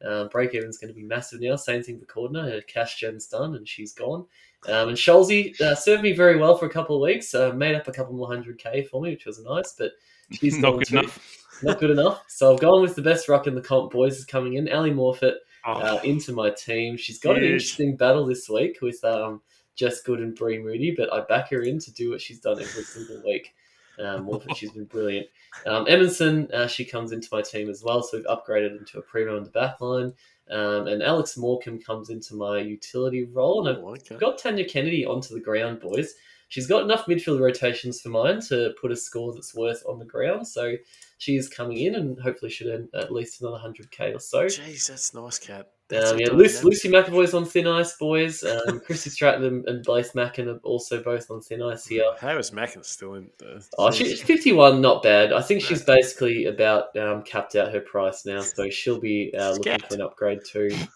uh, break even is going to be massive now. Same thing for Cordner. Her cash gem's done and she's gone. Um, and Scholesy uh, served me very well for a couple of weeks. Uh, made up a couple more hundred K for me, which was nice, but she's not good too. enough. Not good enough. So I've gone with the best rock in the comp boys is coming in. Ally Morphett oh. uh, into my team. She's got Huge. an interesting battle this week with um, Jess Good and Brie Moody, but I back her in to do what she's done every single week. Um, she's been brilliant. Um, Emonson, uh, she comes into my team as well, so we've upgraded into a primo in the back line. Um, and Alex Morecambe comes into my utility role, and I've oh, okay. got Tanya Kennedy onto the ground, boys. She's got enough midfield rotations for mine to put a score that's worth on the ground, so she is coming in and hopefully should earn at least another 100k or so. Jeez, that's nice, Cat. Um, yeah, Lucy, Lucy McAvoy's on thin ice, boys. Um, Chrissy Stratton and, and Blaze Mackin are also both on thin ice here. How is Mackin still in? The... Oh, she's 51, not bad. I think she's basically about um, capped out her price now, so she'll be uh, looking for an upgrade too.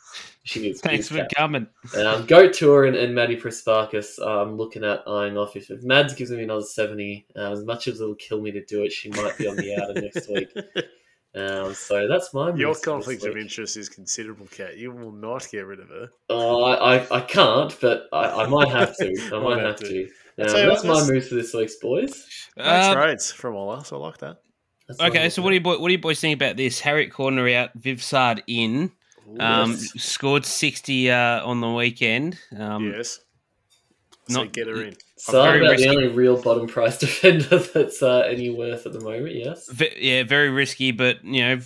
She is. Thanks for coming. Um, Goat Tour and, and Maddie Prespakis, I'm looking at eyeing off. If, if Mads gives me another 70, uh, as much as it'll kill me to do it, she might be on the outer next week. Um, so that's my your conflict of interest is considerable, Cat. You will not get rid of her. Oh, I, I, I can't, but I, I might have to. I might have to. Um, that's my move for this week's boys. Uh, trades from all so I like that. That's okay, so what do you boy, what do you boys think about this? Harriet Cordner out, Viv Saad in. Um, yes. Scored sixty uh, on the weekend. Um, yes. So not get her in. So about the only real bottom price defender that's uh, any worth at the moment. Yes. V- yeah, very risky, but you know,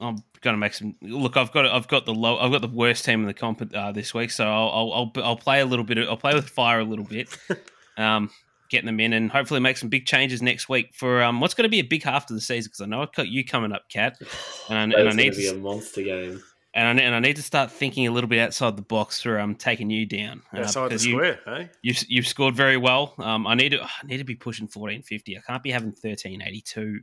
I'm gonna make some. Look, I've got I've got the low, I've got the worst team in the comp uh, this week, so I'll, I'll, I'll I'll play a little bit. Of, I'll play with fire a little bit. um, getting them in and hopefully make some big changes next week for um, what's going to be a big half of the season because I know I've got you coming up, Cat, and, and I need to be a monster game and I, and I need to start thinking a little bit outside the box for um taking you down. Uh, outside the square, you, hey? You've you've scored very well. Um, I need to I need to be pushing fourteen fifty. I can't be having thirteen eighty two.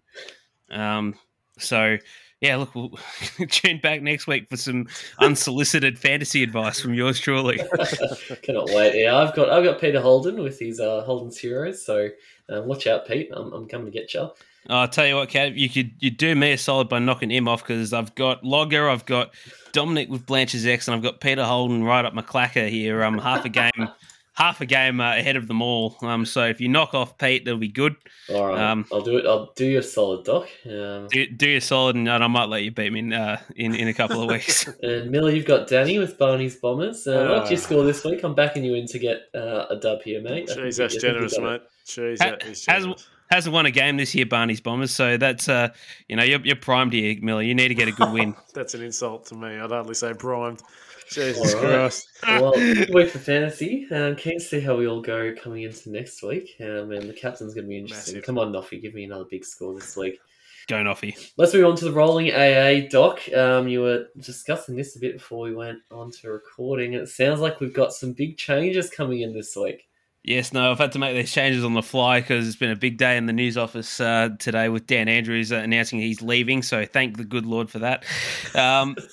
Um, so yeah, look, we'll tune back next week for some unsolicited fantasy advice from yours truly. Cannot wait. Yeah, I've got I've got Peter Holden with his uh, Holden's Heroes. So uh, watch out, Pete. I'm, I'm coming to get you. I'll tell you what, Cat, you could you do me a solid by knocking him off because I've got Logger, I've got Dominic with Blanche's X, and I've got Peter Holden right up my clacker here. Um, half a game, half a game uh, ahead of them all. Um, so if you knock off Pete, that'll be good. All right, um, I'll do it. I'll do you a solid, Doc. Um, do, do you a solid, and I might let you beat me in uh, in, in a couple of weeks. and Miller, you've got Danny with Barney's Bombers. Uh, uh, what's your score this week? I'm backing you in to get uh, a dub here, mate. Jeez, that's generous, mate. Jeez, that is generous. Has, hasn't won a game this year, Barney's Bombers. So that's uh, you know, you're, you're primed here, Miller. You need to get a good win. that's an insult to me. I'd hardly say primed. Jesus right. Christ. well, good week for fantasy. Um, keen to see how we all go coming into next week. Um, and the captain's going to be interesting. Massive. Come on, Noffy, give me another big score this week. Go, Noffy. Let's move on to the rolling AA. Doc, um, you were discussing this a bit before we went on to recording. It sounds like we've got some big changes coming in this week. Yes, no, I've had to make these changes on the fly because it's been a big day in the news office uh, today with Dan Andrews uh, announcing he's leaving. So thank the good Lord for that. Um,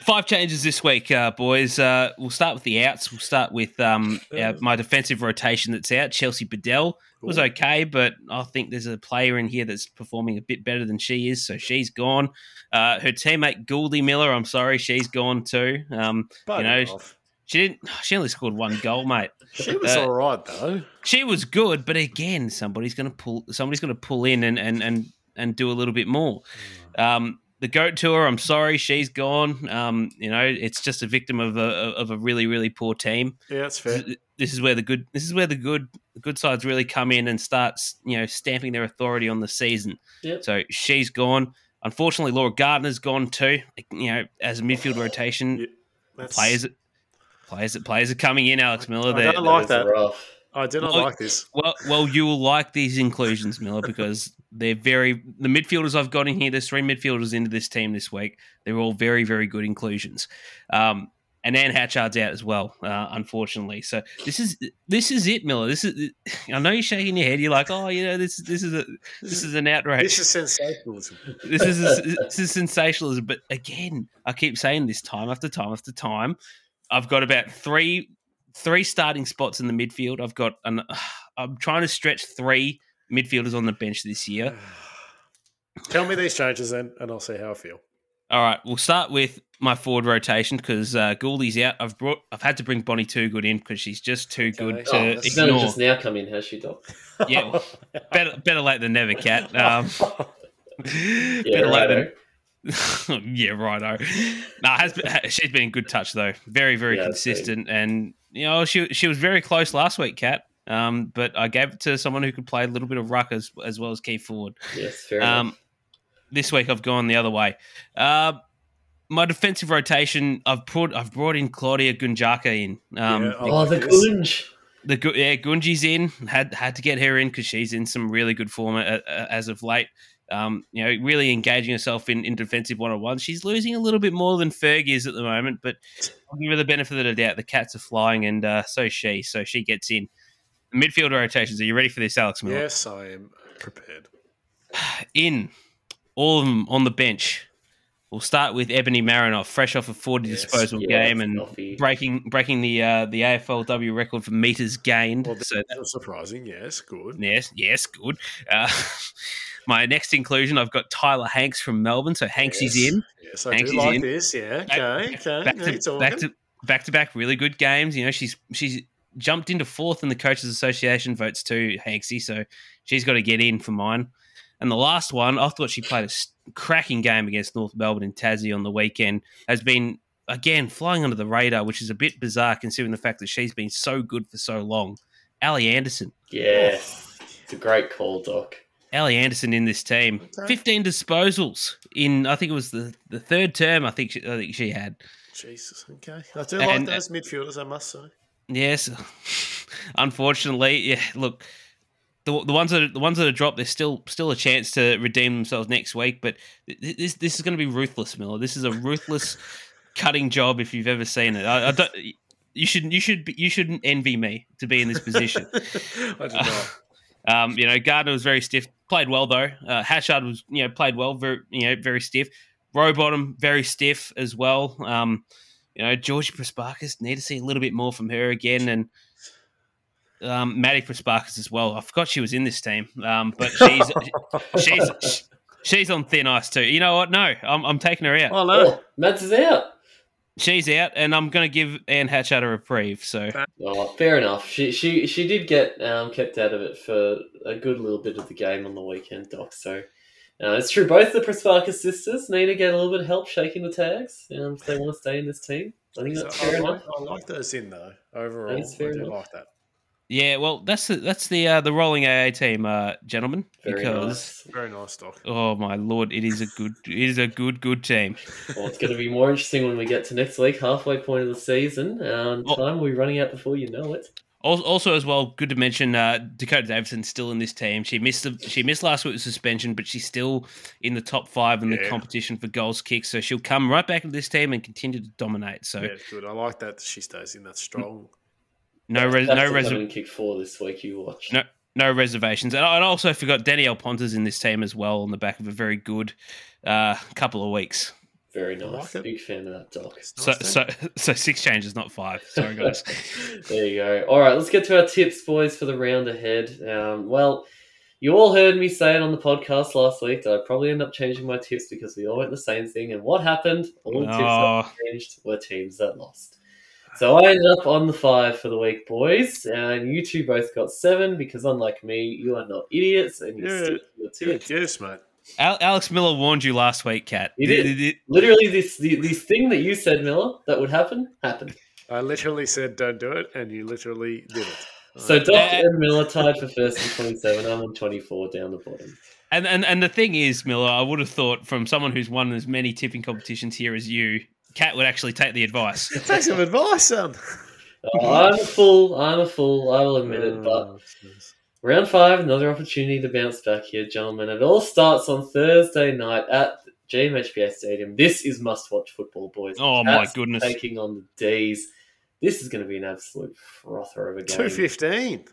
Five changes this week, uh, boys. Uh, we'll start with the outs. We'll start with um, our, my defensive rotation that's out. Chelsea Biddell was okay, but I think there's a player in here that's performing a bit better than she is, so she's gone. Uh, her teammate Gouldy Miller, I'm sorry, she's gone too. Um, you know, off. She didn't. She only scored one goal, mate. She was uh, all right though. She was good, but again, somebody's going to pull. Somebody's going to pull in and and and and do a little bit more. Um, the goat tour. I'm sorry, she's gone. Um, you know, it's just a victim of a of a really really poor team. Yeah, that's fair. This is where the good this is where the good the good sides really come in and start you know stamping their authority on the season. Yep. So she's gone. Unfortunately, Laura Gardner's gone too. You know, as a midfield rotation, yeah, players players players are coming in. Alex Miller, I don't like that. Rough. I do not well, like this. Well, well, you will like these inclusions, Miller, because they're very the midfielders I've got in here. There's three midfielders into this team this week. They're all very, very good inclusions. Um, and Anne Hatchard's out as well, uh, unfortunately. So this is this is it, Miller. This is. I know you're shaking your head. You're like, oh, you know, this this is a this is an outrage. This is sensationalism. this is a, this is sensationalism. But again, I keep saying this time after time after time. I've got about three three starting spots in the midfield. I've got an. I'm trying to stretch three midfielders on the bench this year. Tell me these changes then, and I'll see how I feel. All right, we'll start with my forward rotation because uh, Gouldy's out. I've brought, I've had to bring Bonnie Toogood in because she's just too okay. good to oh, ignore. just now come in, has she, Doc? yeah, better better late than never, Cat. Um, yeah, better late than yeah, righto. Nah, has been, she's been in good touch though. Very, very yeah, consistent, and you know she she was very close last week, Cat. Um, but I gave it to someone who could play a little bit of ruck as, as well as key forward. Yes, fair um, enough. This week I've gone the other way. Uh, my defensive rotation, I've brought I've brought in Claudia Gunjaca in. Um, yeah, oh, the Gunj. The yeah, Gunji's in. Had had to get her in because she's in some really good form as of late um, you know, really engaging herself in, in defensive one on one. She's losing a little bit more than Ferg is at the moment, but I'll give her the benefit of the doubt. The cats are flying, and uh, so she. So she gets in. Midfield rotations. Are you ready for this, Alex Miller? Yes, I am prepared. In all of them on the bench. We'll start with Ebony Marinoff, fresh off a 40 yes, disposal game and breaking breaking the uh, the AFLW record for meters gained. Well, so that's surprising. Yes, good. Yes, yes, good. Uh, my next inclusion, I've got Tyla Hanks from Melbourne. So Hanks yes. is in. Yes, I Hanks do like in. this. Yeah, okay, okay. Back to, back to, back to back, really good games. You know, she's she's jumped into fourth in the Coaches Association votes too, Hanksy. So she's got to get in for mine. And the last one, I thought she played a cracking game against North Melbourne in Tassie on the weekend. Has been again flying under the radar, which is a bit bizarre considering the fact that she's been so good for so long. Ally Anderson. Yeah, it's a great call, Doc. Ally Anderson in this team. Okay. 15 disposals in, I think it was the, the third term, I think she, I think she had. Jesus, okay. I do and, like those midfielders, I must say. Yes. Unfortunately, yeah, look, the, the ones that are, the ones that are dropped, there's still still a chance to redeem themselves next week. But this this is going to be ruthless, Miller. This is a ruthless cutting job if you've ever seen it. I, I don't. You should you should you shouldn't envy me to be in this position. I do not. Um, you know, Gardner was very stiff. Played well though. Uh, Hatchard was you know played well. Very you know very stiff. Rowbottom very stiff as well. Um, you know, Georgia Prespakis need to see a little bit more from her again, and um, Maddie Prespakis as well. I forgot she was in this team, um, but she's she's she's on thin ice too. You know what? No, I'm, I'm taking her out. Oh no, Mads is out. She's out, and I'm going to give Anne Hatchard a reprieve. So oh, fair enough. She she she did get um, kept out of it for a good little bit of the game on the weekend, Doc. So uh, it's true. Both the Prespakis sisters need to get a little bit of help shaking the tags um, if they want to stay in this team. I think that's So fair I, enough. like, I like those in though. Overall, I do enough. like that. Yeah, well, that's the, that's the uh, the rolling AA team, uh, gentlemen. Very because nice. Very nice, Doc. oh my lord, it is a good it is a good good team. Well, it's going to be more interesting when we get to next week, halfway point of the season. Um, Oh. time will be running out before you know it. Al- Also, as well, good to mention uh, Dakota Davidson's still in this team. She missed the, she missed last week with suspension, but she's still in the top five in the competition for goals kicked. So she'll come right back into this team and continue to dominate. So Yeah, good. I like that she stays in that strong. No res- That's no the res- coming kick four this week. You watch. No. no reservations. And I also forgot Danielle Ponter's in this team as well on the back of a very good uh, couple of weeks. Very nice. like. Big fan of that, Doc. It's So nice, so so six changes, not five. Sorry guys. there you go. All right, let's get to our tips, boys, for the round ahead. Um, well, you all heard me say it on the podcast last week that I'd probably end up changing my tips because we all went the same thing. And what happened? All the tips that Oh, changed were teams that lost. So I ended up on the five for the week, boys. And you two both got seven because, unlike me, you are not idiots and you Yeah. stick to your Good tips. guess, mate. Al- Alex Miller warned you last week, Kat. He did. Literally, this the, this thing that you said, Miller, that would happen, happened. I literally said don't do it, and you literally did it. So Doc and Miller tied for first and 27. I'm on 24 down the bottom. And, and and the thing is, Miller, I would have thought from someone who's won as many tipping competitions here as you, Kat would actually take the advice. take some advice, son. Oh, I'm a fool. I'm a fool. I will admit it. But Oh, round five, another opportunity to bounce back here, gentlemen. It all starts on Thursday night at GMHBA Stadium. This is must-watch football, boys. Oh my goodness. Taking on the D's. This is going to be an absolute frother of a game. two fifteen.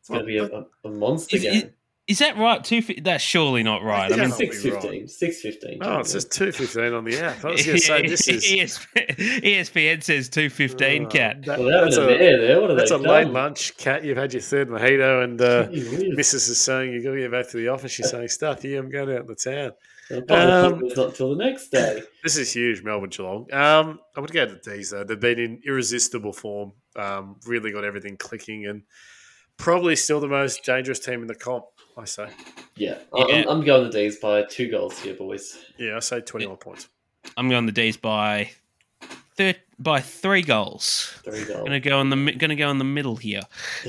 It's going to be a, a, a monster Is- game. is- Is that right? Two. fi- That's surely not right. I Yeah. mean, Can't be Six fifteen. Six fifteen. Oh, it says two fifteen on the app. I was going to say this is. ESPN, ESPN says two fifteen. Oh, Cat. that- Well, they're that's a a, there. That's a late lunch, Cat. You've had your third mojito, and uh, Gee. Mrs. is saying you've got to get back to the office. She's saying, "Stuff, yeah, I'm going out in the town." The public Um, not till the next day. This is huge, Melbourne Geelong. Um, I would go to the D's though. They've been in irresistible form. Um, really got everything clicking, and probably still the most dangerous team in the comp. I say. Yeah, Yeah. I'm, I'm going the D's by two goals here, boys. Yeah, I say 21 points. I'm going the D's by thir- by three goals. Three goals. Gonna go in the mi- gonna go in the middle here.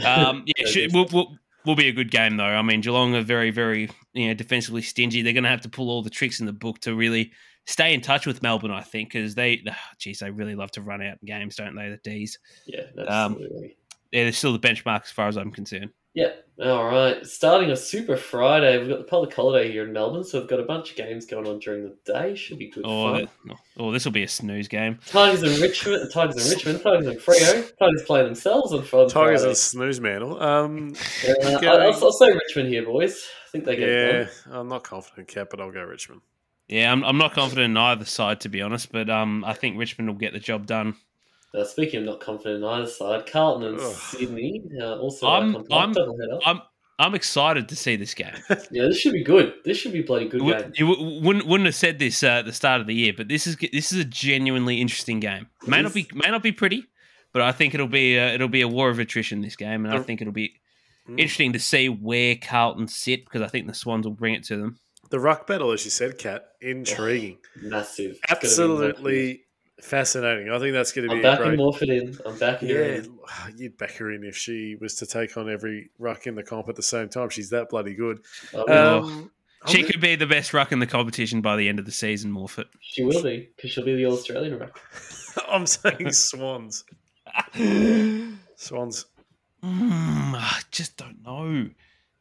Um, yeah, Very should, will will will be a good game though. I mean, Geelong are very very you know defensively stingy. They're gonna have to pull all the tricks in the book to really stay in touch with Melbourne. I think because they, oh, geez, they really love to run out games, don't they? The D's. Yeah, Um, absolutely. Yeah, they're still the benchmark as far as I'm concerned. Yeah, all right. Starting a Super Friday, we've got the public holiday here in Melbourne, so we've got a bunch of games going on during the day. Should be good Oh, fun. that- oh, this will be a snooze game. Tigers in Richmond, Tigers in Richmond, Tigers and Freo. Tigers play themselves on Friday. Tigers and snooze mantle. Um, Uh, going- I'll, I'll say Richmond here, boys. I think they get it yeah, done. I'm not confident, Cap, but I'll go Richmond. Yeah, I'm, I'm not confident in either side to be honest, but um, I think Richmond will get the job done. Uh, speaking of not confident in either side, Carlton and Ugh. Sydney uh, also I'm- like I'm- double header. I'm I'm excited to see this game. Yeah, this should be good. This should be a bloody good You game. you wou- wouldn't wouldn't have said this uh, at the start of the year, but this is this is a genuinely interesting game. May not be may not be pretty, but I think it'll be a, it'll be a war of attrition this game, and I think it'll be Mm. interesting to see where Carlton sit because I think the Swans will bring it to them. The ruck battle, as you said, Cat, intriguing. Massive. It's gonna be Morford. Absolutely fascinating. I think that's going to be. I'm be a backing great. Morford in. I'm backing her Yeah, in. you'd back her in if she was to take on every ruck in the comp at the same time. She's that bloody good. I Um, She could be the best ruck in the competition by the end of the season, Morphett. she will be because she'll be the All Australian ruck. I'm saying Swans. Swans. Mm, I just don't know.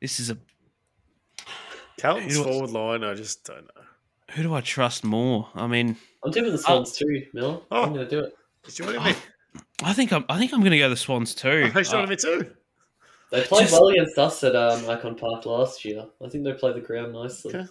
This is a Carlton's Who do I- forward line, I just don't know. Who do I trust more? I mean, I'm tipping the Swans too, Mel. Oh. I'm going to do it. He's joining me. I think I'm I think I'm going to go the Swans too. He's joining Uh, me too. They played Just- well against us at um, Icon Park last year. I think they played the ground nicely. Okay.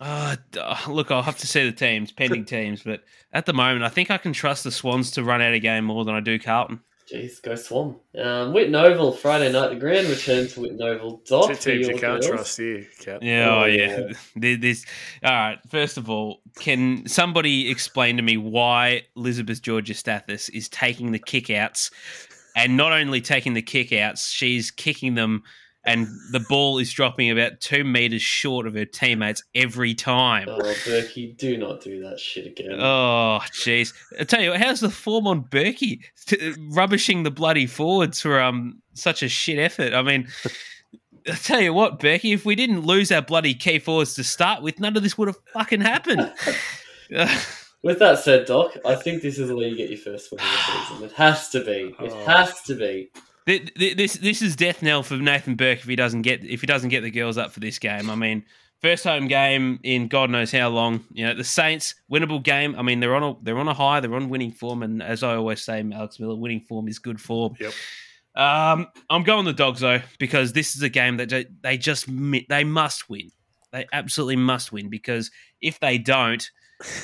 Uh, uh, look, I'll have to see the teams, pending teams, but at the moment, I think I can trust the Swans to run out a game more than I do Carlton. Jeez, go Swan. Um, Whit Oval, Friday night, the grand return to Whit Oval. Doc, Two teams you can't girls. trust here, Cap. Yeah, oh, yeah. this, all right, first of all, can somebody explain to me why Elizabeth Georgostathis is taking the kickouts and not only taking the kickouts, she's kicking them – and the ball is dropping about two meters short of her teammates every time. Oh, Burkey, do not do that shit again. Oh, jeez. I tell you, how's the form on Burkey rubbishing the bloody forwards for um such a shit effort? I mean. I tell you what, Burkey, if we didn't lose our bloody key forwards to start with, none of this would have fucking happened. with that said, Doc, I think this is where you get your first win of the season. It has to be. It oh. has to be. This this is death knell for Nathan Burke if he doesn't get if he doesn't get the girls up for this game. I mean, first home game in God knows how long. You know, the Saints winnable game. I mean, they're on a they're on a high. They're on winning form, and as I always say, Alex Miller, winning form is good form. Yep. Um, I'm going the dogs though because this is a game that they just they must win. They absolutely must win because if they don't,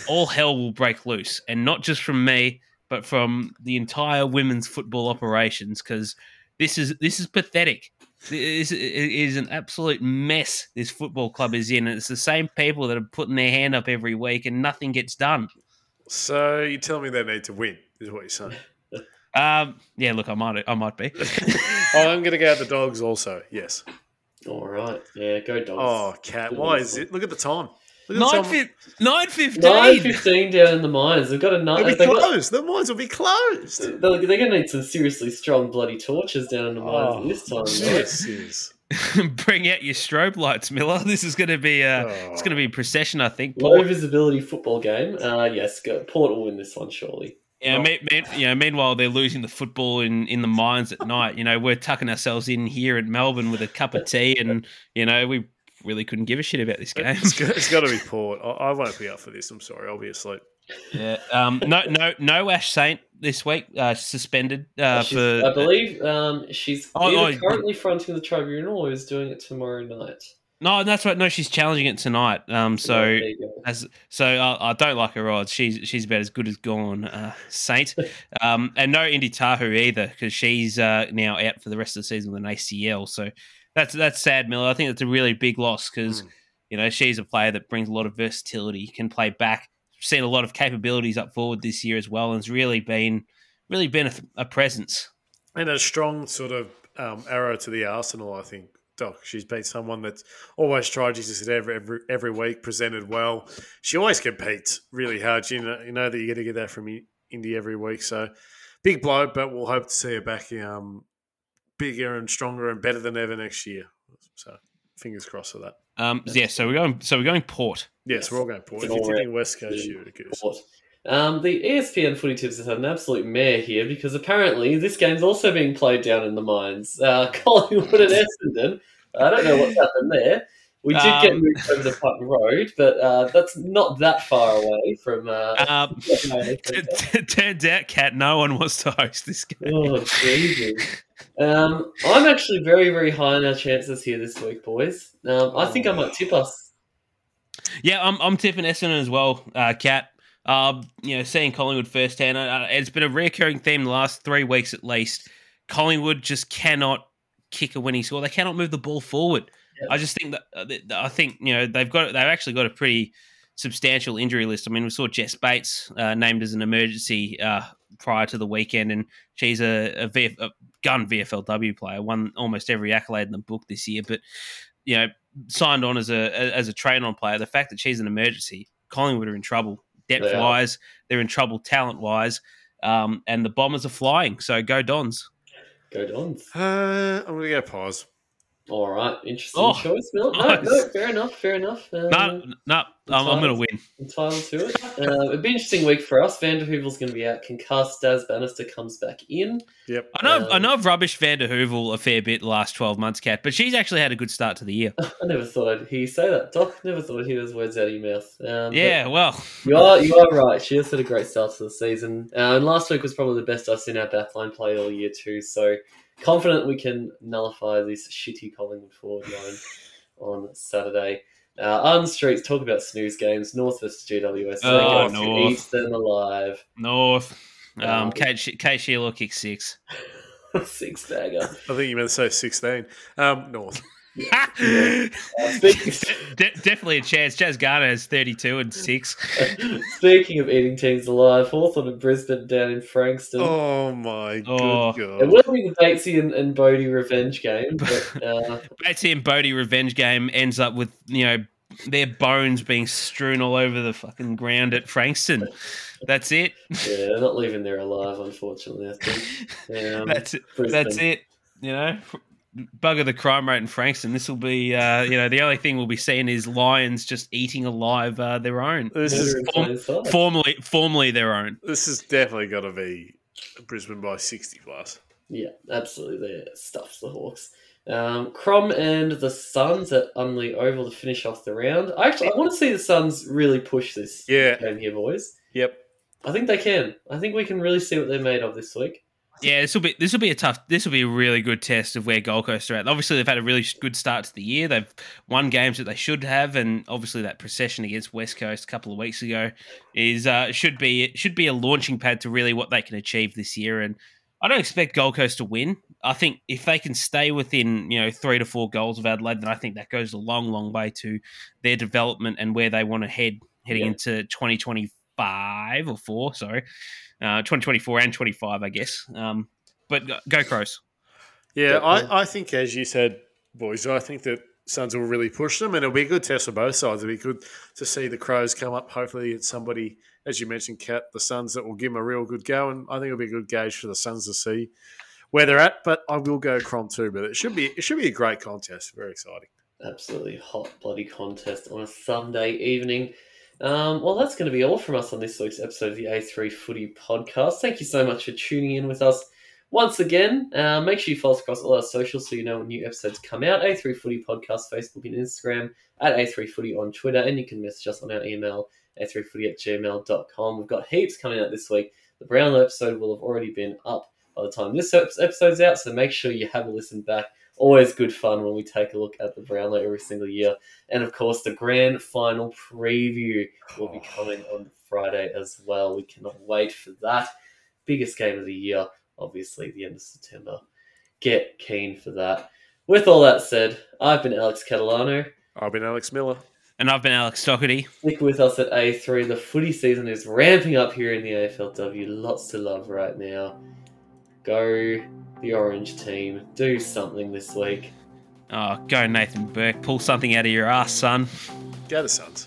all hell will break loose, and not just from me, but from the entire women's football operations because this is this is pathetic. It is an absolute mess this football club is in. And it's the same people that are putting their hand up every week and nothing gets done. So you tell me they need to win, is what you're saying? Um, yeah, look, I might, I might be. oh, I'm going to go the dogs also. Yes. All right. Yeah, go dogs. Oh, cat. Why is it? Look at the time. Nine, fi- nine fifteen. Nine fifteen down in the mines. They've got a nine. They'll be closed. Got, the mines will be closed. They're, they're going to need some seriously strong bloody torches down in the mines oh, this time. Yes, Bring out your strobe lights, Miller. This is going to be a. Uh, oh. It's going to be a procession, I think. Low visibility football game. Uh, yes, go, Port will win this one surely. Yeah, me, me, you know, meanwhile they're losing the football in, in the mines at night. You know, we're tucking ourselves in here in Melbourne with a cup of tea, and you know we really couldn't give a shit about this game. It's got, it's got to be Port. I, I, won't be up for this. I'm sorry. Obviously. Yeah. Um. No. No. No. Ash Saint this week uh, suspended uh, for. I believe um she's oh, oh, currently fronting the tribunal or is doing it tomorrow night. No, that's right. No, she's challenging it tonight. Um, so yeah, as so, I, I, don't like her odds. She's she's about as good as gone, uh, Saint. Um, and no Indy Tahau either because she's uh, now out for the rest of the season with an ACL. So that's that's sad, Miller. I think that's a really big loss because mm. you know she's a player that brings a lot of versatility, can play back, seen a lot of capabilities up forward this year as well, and has really been really been a, a presence and a strong sort of um, arrow to the arsenal. I think Doc. She's been someone that's always tried. She's just every, every every week presented well. She always competes really hard. You know, you know that you got to get that from Indy every week. So big blow, but we'll hope to see her back um, bigger and stronger and better than ever next year. So fingers crossed for that. Um, yeah, so we're going. So we're going Port. Yes, yes. we're all going Port. If you're thinking West Coast, you're Port. Um, the ESPN footy tips has had an absolute mare here because apparently this game's also being played down in the mines. Uh, Collingwood and Essendon. I don't know what's happened there. We did um, get moved over the Putton Road, but uh, that's not that far away from. Uh, um, turns out, Cat, no one wants to host this game. Oh, Jesus. Um, I'm actually very, very high on our chances here this week, boys. Um, I think I might tip us. Yeah, I'm, I'm tipping Essendon as well, uh, Cat. Uh, you know, seeing Collingwood firsthand, uh, it's been a recurring theme the last three weeks at least. Collingwood just cannot kick a winning score. They cannot move the ball forward. I just think that uh, I think you know they've got they've actually got a pretty substantial injury list. I mean, we saw Jess Bates uh, named as an emergency uh, prior to the weekend, and she's a, a, VF, a, gun VFLW player, won almost every accolade in the book this year. But you know, signed on as a as a train on player. The fact that she's an emergency, Collingwood are in trouble depth they wise. They're in trouble talent wise, um, and the Bombers are flying. So go Dons. Go Dons. Uh, I'm gonna go pause. All right, interesting oh, choice, No, nice. no, fair enough, fair enough. Um, no, no, I'm, I'm going to win. Entitled to it. Uh, it'd be an interesting week for us. Van der Heuvel's going to be out concussed. Daz Bannister comes back in. Yep. I know. Um, I know I've rubbished Van der Heuvel a fair bit the last twelve months, Cat, but she's actually had a good start to the year. I never thought I'd hear you say that, Doc. Never thought I'd hear those words out of your mouth. Um, yeah, well, you are you are right. She has had a great start to the season, uh, and last week was probably the best I've seen our backline play all year too. So confident we can nullify this shitty Collingwood forward line on Saturday. Uh, on streets, talk about snooze games. North versus GWS. Oh, North. Eat them alive. North. Um, Kate, Kate Shierlaw kicks six. six dagger. I think you meant to say 16. Um, North. Yeah. yeah. Uh, De- definitely a chance. Jazz Garner is 32 and 6. speaking of eating teams alive, Hawthorn and Brisbane down in Frankston. Oh, my oh. God. It will be the Batesy and, and Bodie revenge game. But, uh... Batesy and Bodie revenge game ends up with, you know, their bones being strewn all over the fucking ground at Frankston. That's it. Yeah, they're not leaving there alive, unfortunately. I think. Um, that's it. That's it. You know, bugger the crime rate in Frankston. This will be, uh, you know, the only thing we'll be seeing is lions just eating alive uh, their own. This is form, formerly, formerly their own. This is definitely got to be Brisbane by sixty plus. Yeah, absolutely. They stuffs the Hawks. Um, Crom and the Suns at Unley Oval to finish off the round. I actually I want to see the Suns really push this yeah. game here, boys. Yep. I think they can. I think we can really see what they're made of this week. Yeah, this will be this will be a tough. This will be a really good test of where Gold Coast are at. Obviously, they've had a really good start to the year. They've won games that they should have, and obviously that procession against West Coast a couple of weeks ago is uh, should be should be a launching pad to really what they can achieve this year. And I don't expect Gold Coast to win. I think if they can stay within you know three to four goals of Adelaide, then I think that goes a long, long way to their development and where they want to head heading yeah. into twenty twenty five or four. Sorry, uh, twenty twenty four and twenty five, I guess. Um, but go, go Crows. Yeah, I, I think as you said, boys, I think that Suns will really push them, and it'll be a good test for both sides. It'll be good to see the Crows come up. Hopefully, it's somebody, as you mentioned, Cat, the Suns that will give them a real good go, and I think it'll be a good gauge for the Suns to see where they're at. But I will go Crom too. But it should be it should be a great contest. Very exciting. Absolutely hot bloody contest on a Sunday evening. Um, well, that's going to be all from us on this week's episode of the A3 Footy Podcast. Thank you so much for tuning in with us once again. Uh, make sure you follow us across all our socials so you know when new episodes come out. A3 Footy Podcast, Facebook and Instagram, at A3 Footy on Twitter, and you can message us on our email, a3footy at gmail.com. We've got heaps coming out this week. The Brownlow episode will have already been up by the time this episode's out. So make sure you have a listen back. Always good fun when we take a look at the Brownlow every single year. And of course, the grand final preview will be coming on Friday as well. We cannot wait for that. Biggest game of the year, obviously, the end of September. Get keen for that. With all that said, I've been Alex Catalano. I've been Alex Miller. And I've been Alex Doherty. Stick with us at A3. The footy season is ramping up here in the AFLW. Lots to love right now. Go the orange team. Do something this week. Oh, go Nathan Burke. Pull something out of your ass, son. Go the Suns.